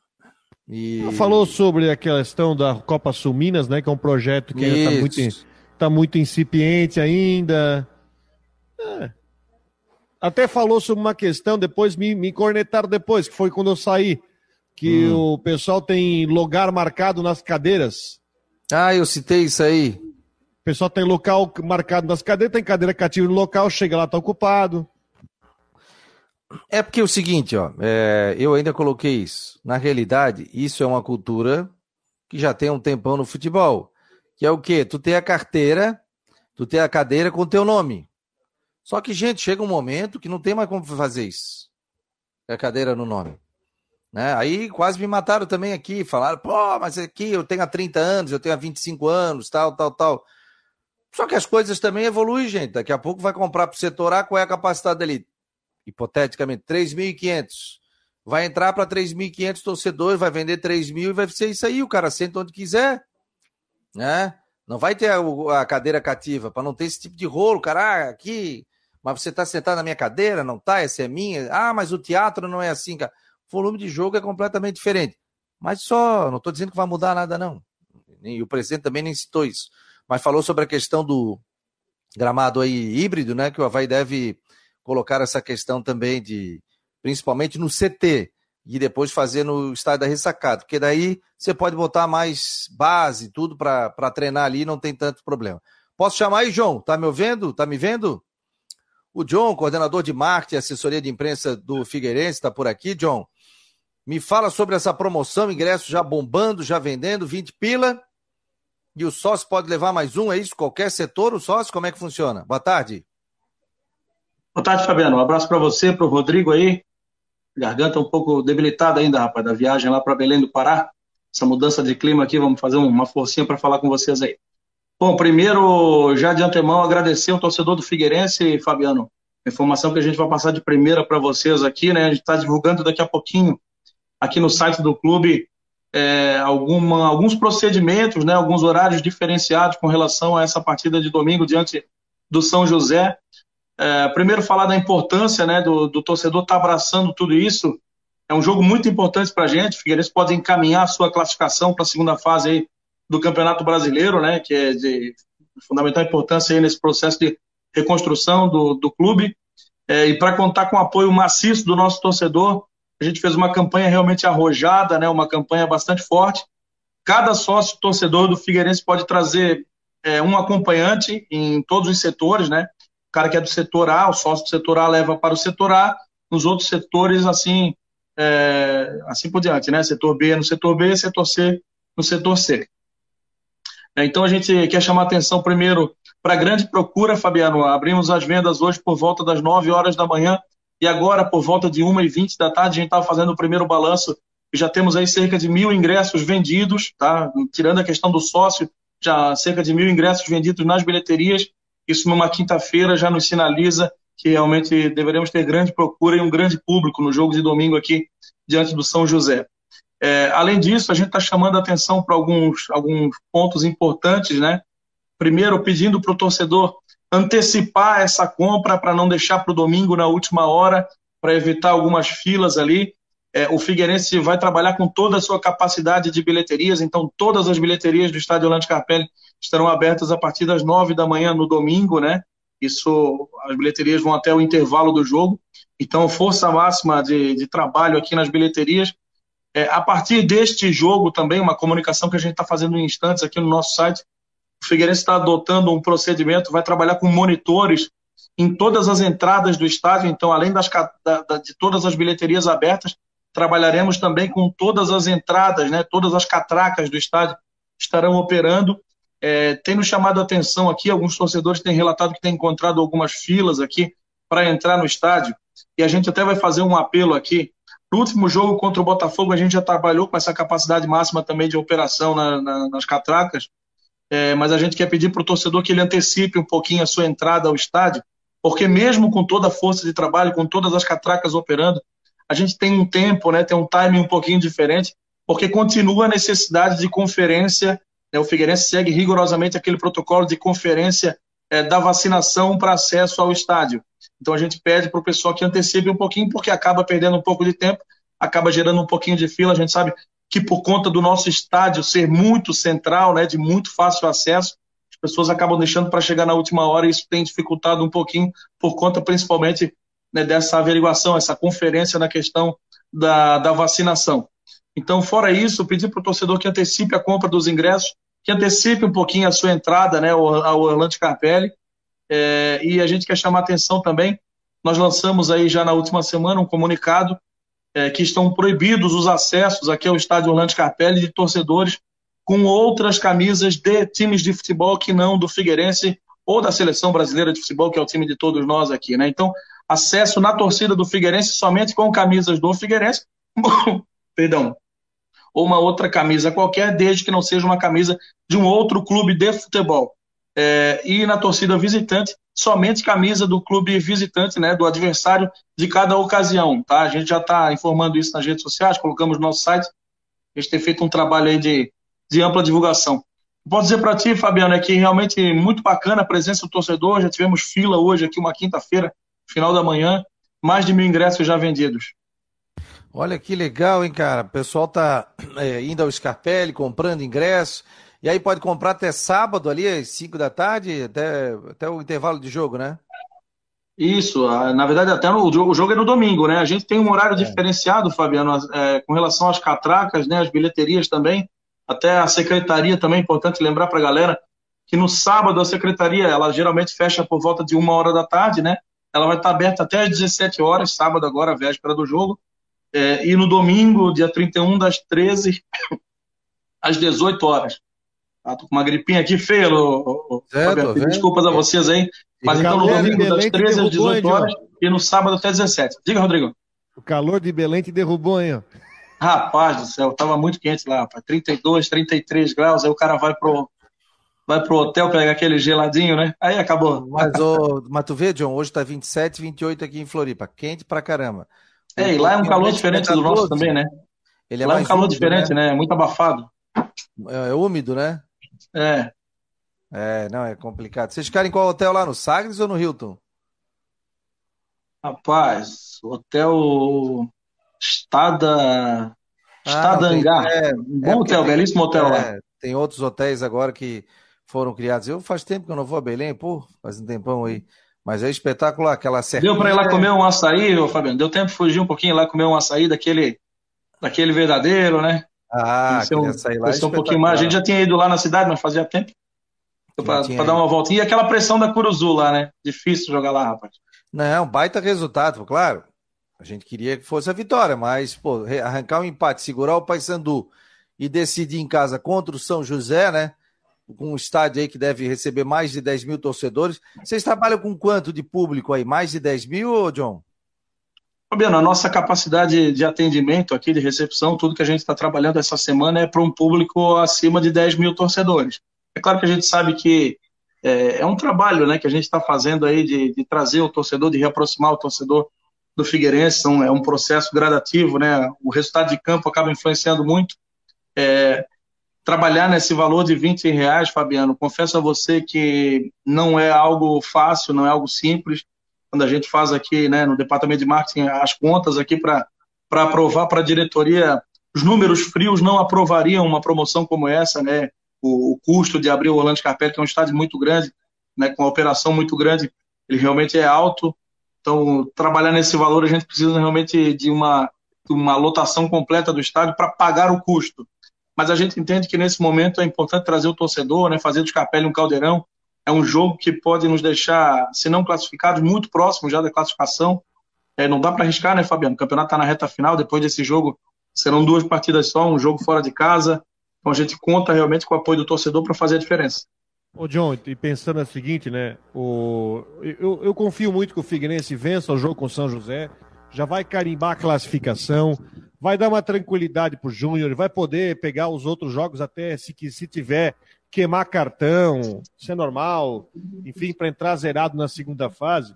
E... Falou sobre a questão da Copa Sul Minas, né? Que é um projeto que está muito, tá muito incipiente ainda. É. Até falou sobre uma questão, depois me, me cornetaram depois, que foi quando eu saí, que hum. o pessoal tem lugar marcado nas cadeiras. Ah, eu citei isso aí. O pessoal tem local marcado nas cadeiras, tem cadeira cativa no local, chega lá, tá ocupado. É porque é o seguinte, ó, é, eu ainda coloquei isso. Na realidade, isso é uma cultura que já tem um tempão no futebol. Que é o quê? Tu tem a carteira, tu tem a cadeira com o teu nome. Só que, gente, chega um momento que não tem mais como fazer isso. É a cadeira no nome. Né? Aí quase me mataram também aqui, falaram, pô, mas aqui eu tenho há 30 anos, eu tenho há 25 anos, tal, tal, tal. Só que as coisas também evoluem, gente. Daqui a pouco vai comprar para o setor A, qual é a capacidade dele? Hipoteticamente, 3.500. Vai entrar para 3.500 torcedores, vai vender 3.000 e vai ser isso aí. O cara senta onde quiser. Né? Não vai ter a, a cadeira cativa, para não ter esse tipo de rolo. Cara, ah, aqui mas você está sentado na minha cadeira, não está? Essa é minha. Ah, mas o teatro não é assim, cara. O volume de jogo é completamente diferente. Mas só, não estou dizendo que vai mudar nada, não. E o presidente também nem citou isso. Mas falou sobre a questão do gramado aí híbrido, né? Que o Havaí deve colocar essa questão também de, principalmente no CT, e depois fazer no estádio da ressacada, porque daí você pode botar mais base, tudo para treinar ali, não tem tanto problema. Posso chamar aí, João? Tá me ouvindo? Tá me vendo? O John, coordenador de marketing e assessoria de imprensa do Figueirense, está por aqui. John, me fala sobre essa promoção, ingresso já bombando, já vendendo, 20 pila. E o sócio pode levar mais um, é isso? Qualquer setor, o sócio, como é que funciona? Boa tarde. Boa tarde, Fabiano. Um abraço para você, para o Rodrigo aí. Garganta um pouco debilitada ainda, rapaz, da viagem lá para Belém do Pará. Essa mudança de clima aqui, vamos fazer uma forcinha para falar com vocês aí. Bom, primeiro, já de antemão, agradecer ao torcedor do Figueirense, Fabiano. Informação que a gente vai passar de primeira para vocês aqui, né? A gente está divulgando daqui a pouquinho aqui no site do clube é, alguma, alguns procedimentos, né? Alguns horários diferenciados com relação a essa partida de domingo diante do São José. É, primeiro, falar da importância, né? Do, do torcedor estar tá abraçando tudo isso. É um jogo muito importante para a gente. O Figueirense pode encaminhar a sua classificação para a segunda fase aí do Campeonato Brasileiro, né, que é de fundamental importância nesse processo de reconstrução do, do clube. É, e para contar com o apoio maciço do nosso torcedor, a gente fez uma campanha realmente arrojada, né, uma campanha bastante forte. Cada sócio torcedor do Figueirense pode trazer é, um acompanhante em todos os setores, né? O cara que é do setor A, o sócio do setor A leva para o setor A, nos outros setores, assim, é, assim por diante, né? Setor B no setor B, setor C no setor C. É, então a gente quer chamar atenção primeiro para a grande procura, Fabiano. Abrimos as vendas hoje por volta das 9 horas da manhã e agora, por volta de 1h20 da tarde, a gente estava fazendo o primeiro balanço e já temos aí cerca de mil ingressos vendidos, tá? tirando a questão do sócio, já cerca de mil ingressos vendidos nas bilheterias. Isso numa quinta-feira já nos sinaliza que realmente deveremos ter grande procura e um grande público no jogo de domingo aqui diante do São José. É, além disso, a gente está chamando a atenção para alguns, alguns pontos importantes, né? Primeiro, pedindo para o torcedor antecipar essa compra para não deixar para o domingo na última hora, para evitar algumas filas ali. É, o Figueirense vai trabalhar com toda a sua capacidade de bilheterias, então todas as bilheterias do Estádio Orlando Carpelli estarão abertas a partir das nove da manhã no domingo, né? Isso, as bilheterias vão até o intervalo do jogo. Então, força máxima de, de trabalho aqui nas bilheterias. É, a partir deste jogo também, uma comunicação que a gente está fazendo em instantes aqui no nosso site, o Figueirense está adotando um procedimento, vai trabalhar com monitores em todas as entradas do estádio. Então, além das, da, de todas as bilheterias abertas, trabalharemos também com todas as entradas, né, todas as catracas do estádio estarão operando é, tem nos chamado a atenção aqui, alguns torcedores têm relatado que têm encontrado algumas filas aqui para entrar no estádio, e a gente até vai fazer um apelo aqui. No último jogo contra o Botafogo, a gente já trabalhou com essa capacidade máxima também de operação na, na, nas catracas, é, mas a gente quer pedir para o torcedor que ele antecipe um pouquinho a sua entrada ao estádio, porque mesmo com toda a força de trabalho, com todas as catracas operando, a gente tem um tempo, né, tem um timing um pouquinho diferente, porque continua a necessidade de conferência né, o Figueirense segue rigorosamente aquele protocolo de conferência é, da vacinação para acesso ao estádio. Então a gente pede para o pessoal que antecipe um pouquinho, porque acaba perdendo um pouco de tempo, acaba gerando um pouquinho de fila. A gente sabe que por conta do nosso estádio ser muito central, né, de muito fácil acesso, as pessoas acabam deixando para chegar na última hora e isso tem dificultado um pouquinho por conta principalmente né, dessa averiguação, essa conferência na questão da, da vacinação. Então, fora isso, pedir para o torcedor que antecipe a compra dos ingressos, que antecipe um pouquinho a sua entrada né, ao Orlando Carpelli. É, e a gente quer chamar atenção também. Nós lançamos aí já na última semana um comunicado é, que estão proibidos os acessos aqui ao estádio Orlando Carpelli de torcedores com outras camisas de times de futebol que não do Figueirense ou da seleção brasileira de futebol, que é o time de todos nós aqui, né? Então, acesso na torcida do Figueirense somente com camisas do Figueirense, (laughs) perdão, ou uma outra camisa qualquer, desde que não seja uma camisa de um outro clube de futebol. É, e na torcida visitante, somente camisa do clube visitante, né, do adversário de cada ocasião. Tá? A gente já está informando isso nas redes sociais, colocamos no nosso site. A gente tem feito um trabalho aí de, de ampla divulgação. Posso dizer para ti, Fabiano, é que realmente muito bacana a presença do torcedor. Já tivemos fila hoje aqui, uma quinta-feira, final da manhã, mais de mil ingressos já vendidos. Olha que legal, hein, cara? O pessoal tá é, indo ao Scarpelli, comprando ingresso. E aí pode comprar até sábado ali, às 5 da tarde, até, até o intervalo de jogo, né? Isso, na verdade até no, o jogo é no domingo, né? A gente tem um horário é. diferenciado, Fabiano, é, com relação às catracas, né? As bilheterias também, até a secretaria também, é importante lembrar para a galera que no sábado a secretaria, ela geralmente fecha por volta de uma hora da tarde, né? Ela vai estar aberta até às 17 horas, sábado agora, véspera do jogo. É, e no domingo, dia 31, das 13 às 18 horas. Ah, tô com uma gripinha aqui feia, ô, é, desculpas a vocês aí. Mas então no domingo, das 13 às 18 horas e no sábado até 17. Diga, Rodrigo. O calor de Belém te derrubou, hein? Rapaz do céu, tava muito quente lá, rapaz. 32, 33 graus, aí o cara vai pro, vai pro hotel pegar aquele geladinho, né? Aí acabou. Mas, ô, mas tu vê, John, hoje tá 27, 28 aqui em Floripa. Quente pra caramba. É, e lá é um calor diferente do nosso também, né? Ele é lá é um calor úmido, diferente, né? né? É muito abafado. É, é, úmido, né? É. É, não, é complicado. Vocês ficaram em qual hotel lá? No Sagres ou no Hilton? Rapaz, hotel Estada. Estada ah, Hangar. É, um bom é hotel, tem, belíssimo hotel lá. É, tem outros hotéis agora que foram criados. Eu faz tempo que eu não vou a Belém, pô, faz um tempão aí. Mas é espetacular, aquela cerveja. Deu para ir lá comer um açaí, ô, Fabiano? Deu tempo de fugir um pouquinho lá comer um açaí daquele, daquele verdadeiro, né? Ah, açaí lá. É um pouquinho mais. A gente já tinha ido lá na cidade, mas fazia tempo. Para dar uma voltinha. E aquela pressão da Curuzu lá, né? Difícil jogar lá, rapaz. Não, baita resultado, claro. A gente queria que fosse a vitória, mas, pô, arrancar um empate, segurar o Paysandu e decidir em casa contra o São José, né? Com um estádio aí que deve receber mais de 10 mil torcedores. Vocês trabalham com quanto de público aí? Mais de 10 mil, John? Fabiano, a nossa capacidade de atendimento aqui, de recepção, tudo que a gente está trabalhando essa semana é para um público acima de 10 mil torcedores. É claro que a gente sabe que é, é um trabalho né, que a gente está fazendo aí de, de, trazer o torcedor, de reaproximar o torcedor do Figueirense, é um processo gradativo, né? o resultado de campo acaba influenciando muito. É, trabalhar nesse valor de 20 reais, Fabiano, confesso a você que não é algo fácil, não é algo simples, quando a gente faz aqui, né, no departamento de marketing, as contas aqui para aprovar para a diretoria, os números frios não aprovariam uma promoção como essa, né? O, o custo de abrir o Orlando Scarpelli, que é um estádio muito grande, né, com uma operação muito grande, ele realmente é alto. Então, trabalhar nesse valor, a gente precisa realmente de uma, de uma lotação completa do estádio para pagar o custo. Mas a gente entende que nesse momento é importante trazer o torcedor, né, fazer do Scarpelli um caldeirão, é um jogo que pode nos deixar, se não classificados, muito próximos já da classificação. É, não dá para arriscar, né, Fabiano? O campeonato está na reta final. Depois desse jogo, serão duas partidas só, um jogo fora de casa. Então a gente conta realmente com o apoio do torcedor para fazer a diferença. Ô John, e pensando no seguinte, né? O... Eu, eu confio muito que o Figueirense vença o jogo com o São José, já vai carimbar a classificação, vai dar uma tranquilidade para o Júnior, vai poder pegar os outros jogos até se, se tiver queimar cartão, isso é normal, enfim, para entrar zerado na segunda fase.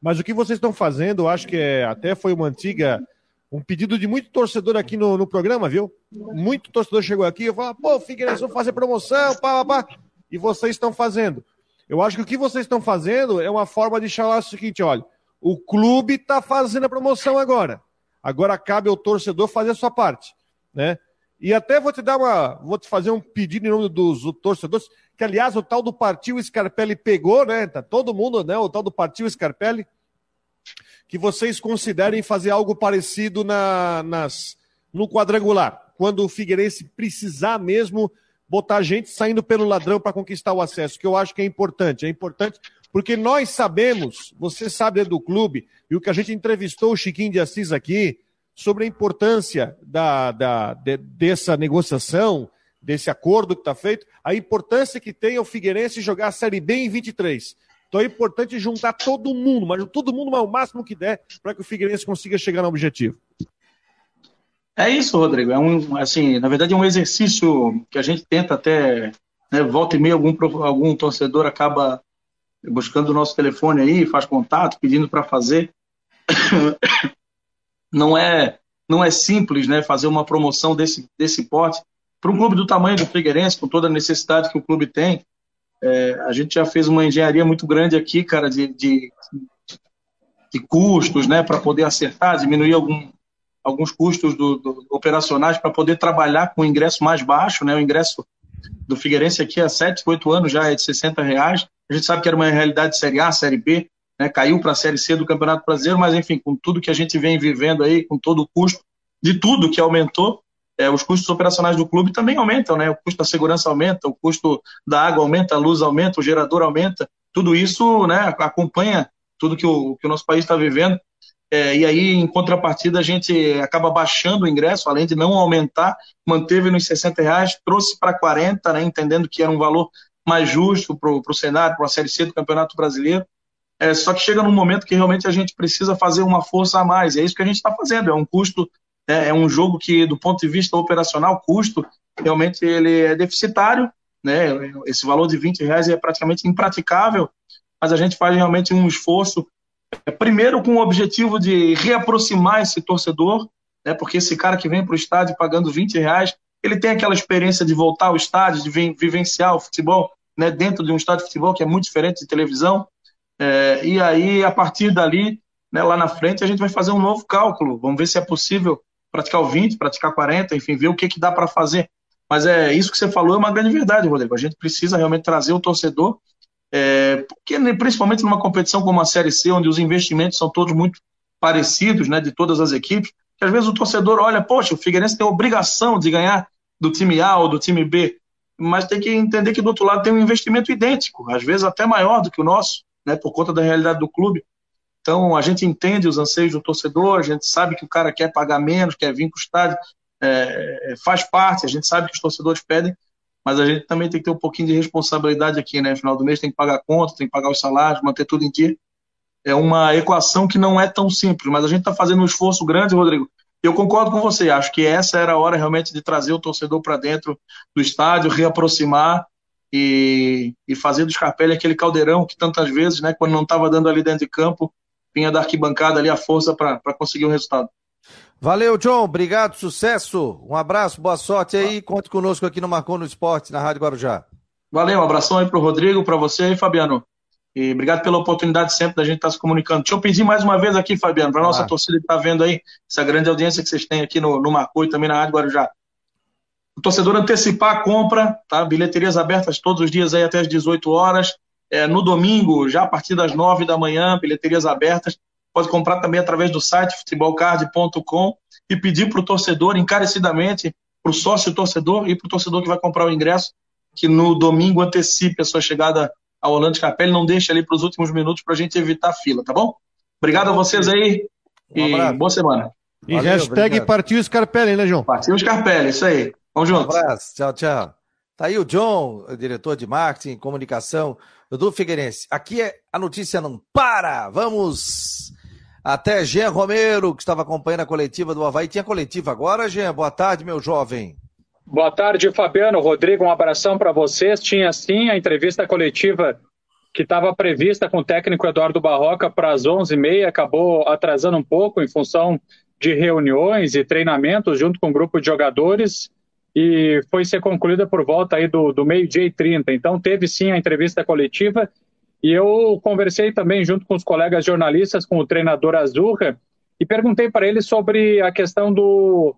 Mas o que vocês estão fazendo, eu acho que é, até foi uma antiga, um pedido de muito torcedor aqui no, no programa, viu? Muito torcedor chegou aqui e falou: pô, Figueirense, vamos fazer promoção, pá, pá, pá. E vocês estão fazendo. Eu acho que o que vocês estão fazendo é uma forma de falar o seguinte: olha, o clube está fazendo a promoção agora. Agora cabe ao torcedor fazer a sua parte, né? E até vou te dar uma. Vou te fazer um pedido em nome dos torcedores, que aliás o tal do Partiu Scarpelli pegou, né? Tá todo mundo, né? O tal do Partiu Scarpelli. Que vocês considerem fazer algo parecido na, nas, no quadrangular. Quando o Figueirense precisar mesmo botar gente saindo pelo ladrão para conquistar o acesso, que eu acho que é importante. É importante porque nós sabemos, você sabe do clube, e o que a gente entrevistou o Chiquinho de Assis aqui, sobre a importância da, da, de, dessa negociação, desse acordo que está feito, a importância que tem o Figueirense jogar a Série B em 23. Então é importante juntar todo mundo, mas todo mundo ao máximo que der para que o Figueirense consiga chegar no objetivo. É isso, Rodrigo. É um, assim, na verdade, é um exercício que a gente tenta até, né, volta e meia, algum, algum torcedor acaba buscando o nosso telefone aí, faz contato, pedindo para fazer (coughs) não é não é simples né, fazer uma promoção desse, desse porte. Para um clube do tamanho do Figueirense, com toda a necessidade que o clube tem, é, a gente já fez uma engenharia muito grande aqui, cara, de, de, de custos, né, para poder acertar, diminuir algum, alguns custos do, do, operacionais para poder trabalhar com o ingresso mais baixo, né, o ingresso do Figueirense aqui há 7, 8 anos já é de 60 reais. A gente sabe que era uma realidade de Série A, Série B, né, caiu para a Série C do Campeonato Brasileiro, mas enfim, com tudo que a gente vem vivendo aí, com todo o custo de tudo que aumentou, é, os custos operacionais do clube também aumentam, né? O custo da segurança aumenta, o custo da água aumenta, a luz aumenta, o gerador aumenta, tudo isso, né, acompanha tudo que o, que o nosso país está vivendo. É, e aí, em contrapartida, a gente acaba baixando o ingresso, além de não aumentar, manteve nos 60 reais, trouxe para 40, né, entendendo que era um valor mais justo para o cenário, para a Série C do Campeonato Brasileiro. É, só que chega num momento que realmente a gente precisa fazer uma força a mais. É isso que a gente está fazendo. É um custo, é, é, um jogo que, do ponto de vista operacional, custo, realmente ele é deficitário. Né? Esse valor de 20 reais é praticamente impraticável, mas a gente faz realmente um esforço, é, primeiro com o objetivo de reaproximar esse torcedor, né? porque esse cara que vem para o estádio pagando 20 reais, ele tem aquela experiência de voltar ao estádio, de vivenciar o futebol né? dentro de um estádio de futebol que é muito diferente de televisão. É, e aí, a partir dali, né, lá na frente, a gente vai fazer um novo cálculo. Vamos ver se é possível praticar o 20, praticar 40, enfim, ver o que, que dá para fazer. Mas é isso que você falou é uma grande verdade, Rodrigo. A gente precisa realmente trazer o torcedor, é, porque né, principalmente numa competição como a Série C, onde os investimentos são todos muito parecidos, né, de todas as equipes, que às vezes o torcedor olha, poxa, o Figueirense tem a obrigação de ganhar do time A ou do time B. mas tem que entender que do outro lado tem um investimento idêntico, às vezes até maior do que o nosso, né, por conta da realidade do clube. Então, a gente entende os anseios do torcedor, a gente sabe que o cara quer pagar menos, quer vir para o estádio, é, é, faz parte, a gente sabe que os torcedores pedem, mas a gente também tem que ter um pouquinho de responsabilidade aqui, né? No final do mês tem que pagar conta, tem que pagar os salários, manter tudo em dia. É uma equação que não é tão simples, mas a gente está fazendo um esforço grande, Rodrigo. Eu concordo com você, acho que essa era a hora realmente de trazer o torcedor para dentro do estádio, reaproximar e, e fazer do Scarpelli aquele caldeirão que tantas vezes, né, quando não estava dando ali dentro de campo, vinha da arquibancada ali a força para conseguir o resultado. Valeu, John. Obrigado, sucesso. Um abraço, boa sorte aí. Conte conosco aqui no Marcou no Esporte, na Rádio Guarujá. Valeu, um abração aí pro Rodrigo, para você e Fabiano. E obrigado pela oportunidade sempre da gente estar tá se comunicando. Deixa eu pedir mais uma vez aqui, Fabiano, para nossa ah. torcida que está vendo aí, essa grande audiência que vocês têm aqui no, no Marcou e também na Rádio Guarujá. O torcedor antecipar a compra, tá? Bilheterias abertas todos os dias aí até as 18 horas. É, no domingo, já a partir das 9 da manhã, bilheterias abertas. Pode comprar também através do site futebolcard.com e pedir para o torcedor encarecidamente, para o sócio torcedor e para o torcedor que vai comprar o ingresso, que no domingo antecipe a sua chegada ao Orlando Capelli, não deixe ali para os últimos minutos para a gente evitar a fila, tá bom? Obrigado a vocês aí um e boa semana. E Valeu, hashtag obrigado. partiu Scarpelli, né, João? Partiu Scarpelli, isso aí. Vamos um juntos. Um abraço, tchau, tchau. Tá aí o John, diretor de marketing, comunicação do Figueirense. Aqui é a notícia não para. Vamos até Jean Romero, que estava acompanhando a coletiva do Havaí. Tinha coletiva agora, Jean? Boa tarde, meu jovem. Boa tarde, Fabiano. Rodrigo, um abração para vocês. Tinha sim a entrevista coletiva que estava prevista com o técnico Eduardo Barroca para as 11h30, acabou atrasando um pouco em função de reuniões e treinamentos junto com um grupo de jogadores e foi ser concluída por volta aí do, do meio-dia e 30. Então teve sim a entrevista coletiva e eu conversei também junto com os colegas jornalistas, com o treinador Azurra, e perguntei para ele sobre a questão do,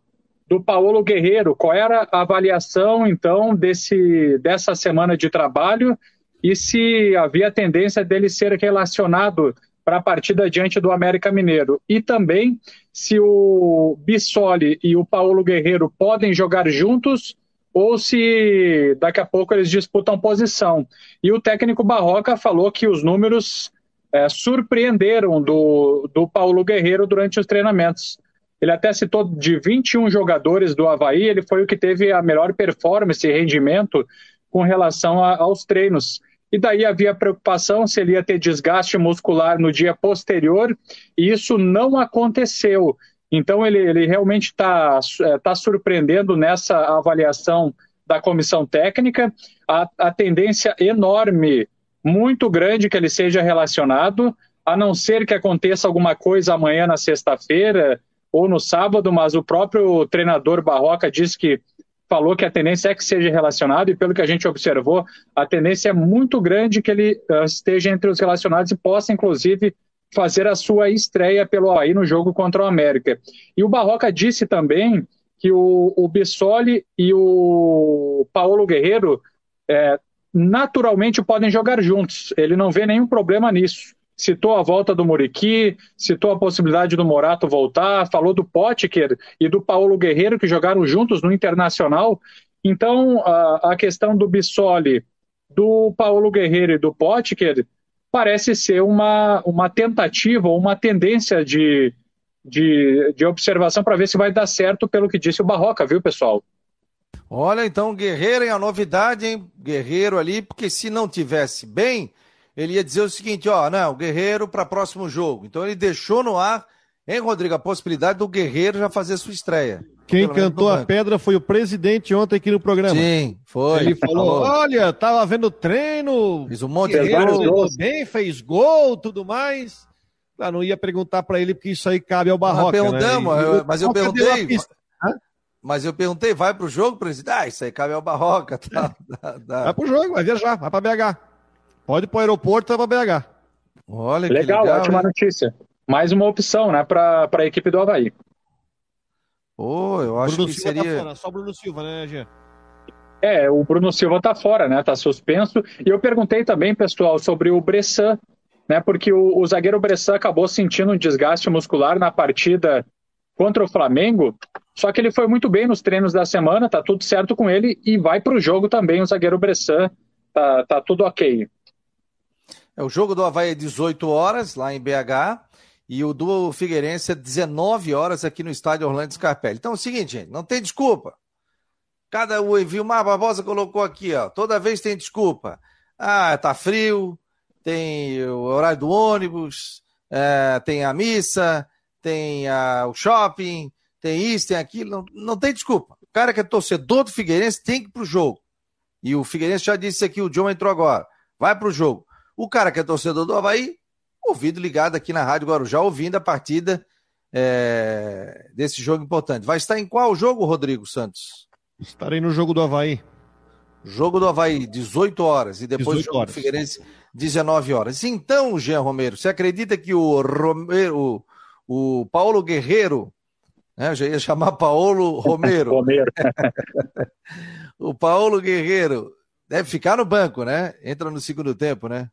do Paulo Guerreiro, qual era a avaliação, então, desse, dessa semana de trabalho e se havia tendência dele ser relacionado para a partida diante do América Mineiro. E também se o Bissoli e o Paulo Guerreiro podem jogar juntos ou se daqui a pouco eles disputam posição. E o técnico Barroca falou que os números é, surpreenderam do, do Paulo Guerreiro durante os treinamentos. Ele até citou de 21 jogadores do Havaí, ele foi o que teve a melhor performance e rendimento com relação a, aos treinos. E daí havia preocupação se ele ia ter desgaste muscular no dia posterior, e isso não aconteceu. Então, ele, ele realmente está é, tá surpreendendo nessa avaliação da comissão técnica. A, a tendência enorme, muito grande, que ele seja relacionado, a não ser que aconteça alguma coisa amanhã na sexta-feira ou no sábado, mas o próprio treinador Barroca disse que falou que a tendência é que seja relacionado, e pelo que a gente observou, a tendência é muito grande que ele uh, esteja entre os relacionados e possa, inclusive, fazer a sua estreia pelo Havaí no jogo contra o América. E o Barroca disse também que o, o Bissoli e o Paulo Guerreiro é, naturalmente podem jogar juntos. Ele não vê nenhum problema nisso. Citou a volta do Muriqui, citou a possibilidade do Morato voltar, falou do Potker e do Paulo Guerreiro que jogaram juntos no Internacional. Então, a, a questão do Bissoli, do Paulo Guerreiro e do Potker parece ser uma, uma tentativa uma tendência de, de, de observação para ver se vai dar certo pelo que disse o Barroca, viu, pessoal? Olha, então, Guerreiro é a novidade, hein? Guerreiro ali, porque se não tivesse bem, ele ia dizer o seguinte: ó, não, Guerreiro para próximo jogo. Então ele deixou no ar, hein, Rodrigo, a possibilidade do Guerreiro já fazer sua estreia. Quem cantou a pedra foi o presidente ontem aqui no programa. Sim, foi. Ele falou: olha, tava vendo treino. Fiz um monte de gol. bem, fez gol, tudo mais. Ah, não ia perguntar para ele, porque isso aí cabe ao Barroca. Mas perguntamos, né? eu, mas eu perguntei. Mas eu perguntei, vai pro jogo, presidente? Ah, isso aí cabe ao Barroca. Tá, tá, tá. Vai pro jogo, vai viajar, vai pra BH. Pode ir pro aeroporto, vai pra BH. Olha legal, legal ótima hein? notícia. Mais uma opção, né, pra, pra equipe do Havaí. Pô, eu acho Bruno que Silva tá seria. Tá fora, só o Bruno Silva, né, Gê? É, o Bruno Silva tá fora, né? Tá suspenso. E eu perguntei também, pessoal, sobre o Bressan, né? Porque o, o zagueiro Bressan acabou sentindo um desgaste muscular na partida contra o Flamengo. Só que ele foi muito bem nos treinos da semana, tá tudo certo com ele e vai para o jogo também o zagueiro Bressan, tá, tá tudo ok. É, o jogo do Havaí é 18 horas lá em BH e o do Figueirense é 19 horas aqui no estádio Orlando Scarpelli. Então é o seguinte, gente, não tem desculpa. Cada o Vilmar Barbosa colocou aqui, ó, toda vez tem desculpa. Ah, tá frio, tem o horário do ônibus, é, tem a missa, tem a, o shopping, tem isso, tem aquilo. Não, não tem desculpa. O cara que é torcedor do Figueirense tem que ir pro jogo. E o Figueirense já disse aqui, o John entrou agora. Vai pro jogo. O cara que é torcedor do Havaí, ouvido ligado aqui na Rádio Guarujá, ouvindo a partida é, desse jogo importante. Vai estar em qual jogo, Rodrigo Santos? Estarei no jogo do Havaí. Jogo do Havaí, 18 horas. E depois o jogo horas. do Figueirense, 19 horas. Então, Jean Romero, você acredita que o Romero, o, o Paulo Guerreiro, né, eu já ia chamar Paulo Romero. (laughs) Romero. (laughs) o Paulo Guerreiro deve ficar no banco, né? Entra no segundo tempo, né?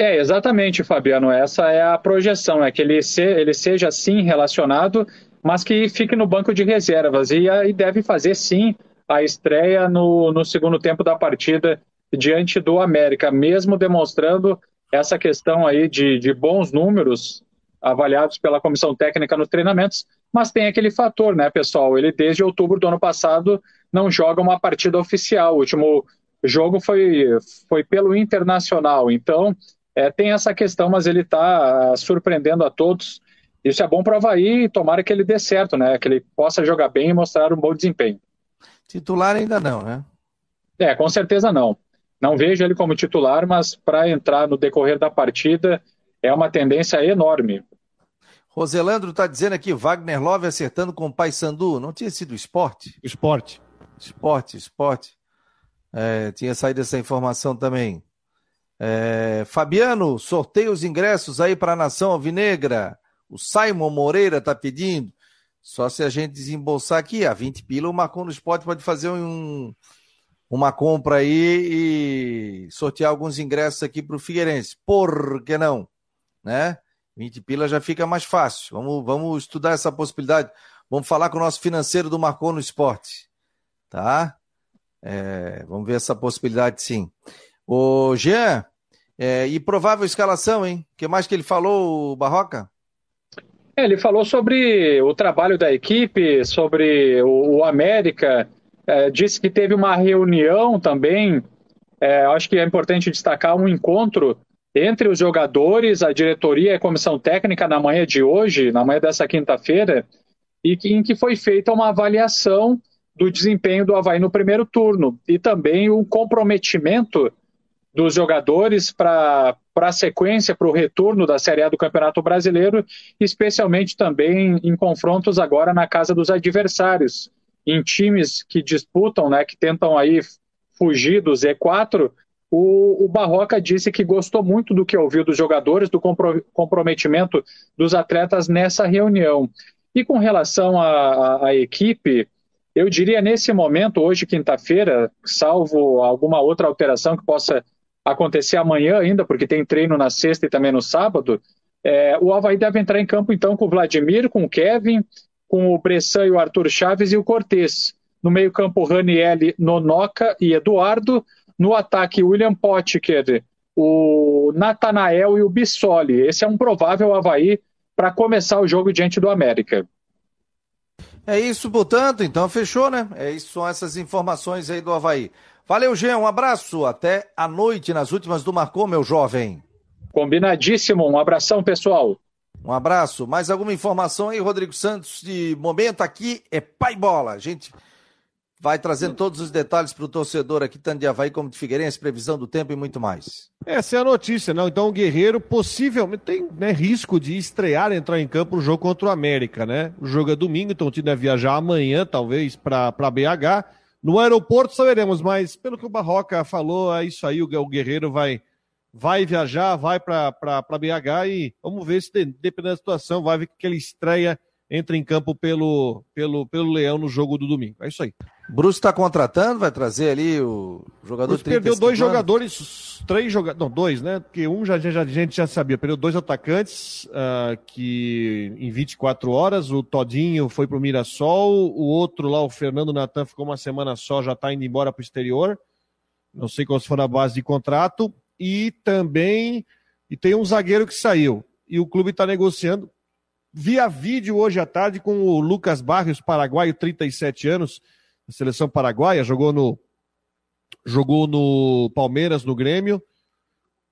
É, exatamente, Fabiano. Essa é a projeção, é que ele, se, ele seja sim relacionado, mas que fique no banco de reservas. E aí deve fazer sim a estreia no, no segundo tempo da partida diante do América, mesmo demonstrando essa questão aí de, de bons números avaliados pela comissão técnica nos treinamentos, mas tem aquele fator, né, pessoal? Ele desde outubro do ano passado não joga uma partida oficial. O último jogo foi, foi pelo Internacional. Então, é, tem essa questão, mas ele está surpreendendo a todos. Isso é bom para o Havaí e tomara que ele dê certo, né? Que ele possa jogar bem e mostrar um bom desempenho. Titular ainda não, né? É, com certeza não. Não vejo ele como titular, mas para entrar no decorrer da partida é uma tendência enorme. Roselandro está dizendo aqui, Wagner Love acertando com o Paysandu. Não tinha sido esporte? Esporte. Esporte, esporte. É, tinha saído essa informação também. É, Fabiano, sorteia os ingressos aí para a Nação Alvinegra. O Simon Moreira está pedindo. Só se a gente desembolsar aqui, a 20 pila, o Marcon no Esporte pode fazer um, uma compra aí e sortear alguns ingressos aqui para o Figueirense. Por que não? Né? 20 pila já fica mais fácil. Vamos, vamos estudar essa possibilidade. Vamos falar com o nosso financeiro do Marcon no Esporte. Tá? É, vamos ver essa possibilidade sim. O Jean, é, e provável escalação, hein? O que mais que ele falou, Barroca? É, ele falou sobre o trabalho da equipe, sobre o, o América, é, disse que teve uma reunião também. É, acho que é importante destacar um encontro entre os jogadores, a diretoria e a comissão técnica na manhã de hoje, na manhã dessa quinta-feira, e que, em que foi feita uma avaliação do desempenho do Havaí no primeiro turno e também o comprometimento dos jogadores para a sequência, para o retorno da Série A do Campeonato Brasileiro, especialmente também em confrontos agora na casa dos adversários, em times que disputam, né, que tentam aí fugir do Z4, o, o, Barroca disse que gostou muito do que ouviu dos jogadores, do compro, comprometimento dos atletas nessa reunião. E com relação à equipe, eu diria nesse momento, hoje, quinta-feira, salvo alguma outra alteração que possa acontecer amanhã ainda, porque tem treino na sexta e também no sábado, é, o Havaí deve entrar em campo então com o Vladimir, com o Kevin, com o Bressan e o Arthur Chaves e o Cortez. No meio-campo, Raniel, Nonoca e Eduardo. No ataque, William Potker, o Natanael e o Bissoli. Esse é um provável Havaí para começar o jogo diante do América. É isso, portanto, então fechou, né? É isso, são essas informações aí do Havaí. Valeu, Jean, um abraço, até a noite nas últimas do Marcou, meu jovem. Combinadíssimo, um abração, pessoal. Um abraço. Mais alguma informação aí, Rodrigo Santos? De momento aqui é pai bola. A gente vai trazendo todos os detalhes para o torcedor aqui, tanto de Havaí como de Figueirense, previsão do tempo e muito mais. Essa é a notícia, não? Então o Guerreiro possivelmente tem né, risco de estrear, entrar em campo no jogo contra o América, né? O jogo é domingo, então o time deve viajar amanhã, talvez, para BH. No aeroporto saberemos, mas pelo que o Barroca falou, é isso aí, o Guerreiro vai vai viajar, vai para BH e vamos ver se, dependendo da situação, vai ver que ele estreia, entra em campo pelo, pelo, pelo Leão no jogo do domingo. É isso aí. Bruce está contratando, vai trazer ali o jogador. Bruce perdeu dois anos. jogadores, três jogadores, não, dois, né? Porque um já, já, a gente já sabia, perdeu dois atacantes uh, que em 24 horas, o Todinho foi para o Mirassol, o outro lá, o Fernando Natan, ficou uma semana só, já está indo embora para o exterior. Não sei qual for a base de contrato. E também e tem um zagueiro que saiu. E o clube está negociando via vídeo hoje à tarde com o Lucas Barrios, paraguaio, 37 anos da seleção paraguaia, jogou no jogou no Palmeiras, no Grêmio.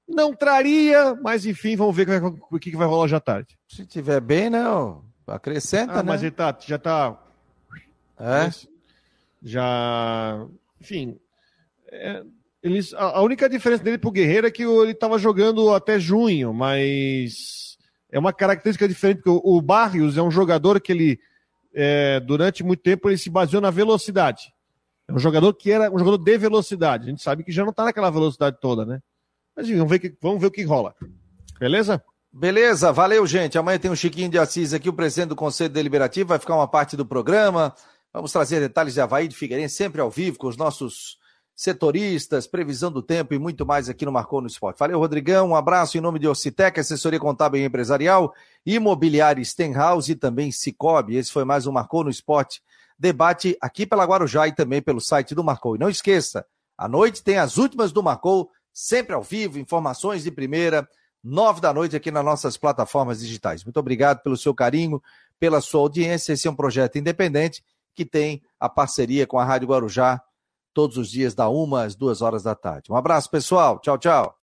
Não traria, mas enfim, vamos ver o que, vai rolar hoje à tarde. Se tiver bem, não. Acrescenta, ah, né? Mas ele tá, já tá. É? Já. Enfim. É, eles, a, a, única diferença dele pro Guerreiro é que ele estava jogando até junho, mas é uma característica diferente, porque o, o Barrios é um jogador que ele é, durante muito tempo ele se baseou na velocidade. É um jogador que era um jogador de velocidade. A gente sabe que já não está naquela velocidade toda, né? Mas vamos ver, que, vamos ver o que rola. Beleza? Beleza, valeu, gente. Amanhã tem um Chiquinho de Assis aqui, o presidente do Conselho Deliberativo, vai ficar uma parte do programa. Vamos trazer detalhes de Havaí de Figueirense, sempre ao vivo, com os nossos setoristas, previsão do tempo e muito mais aqui no Marcou no Esporte. Valeu, Rodrigão. Um abraço em nome de Ocitec, assessoria contábil e empresarial, imobiliária Stenhouse e também Cicobi. Esse foi mais um Marcou no Esporte. Debate aqui pela Guarujá e também pelo site do Marcou. E não esqueça, à noite tem as últimas do Marcou, sempre ao vivo, informações de primeira, nove da noite aqui nas nossas plataformas digitais. Muito obrigado pelo seu carinho, pela sua audiência. Esse é um projeto independente que tem a parceria com a Rádio Guarujá todos os dias, da uma às duas horas da tarde. Um abraço, pessoal. Tchau, tchau.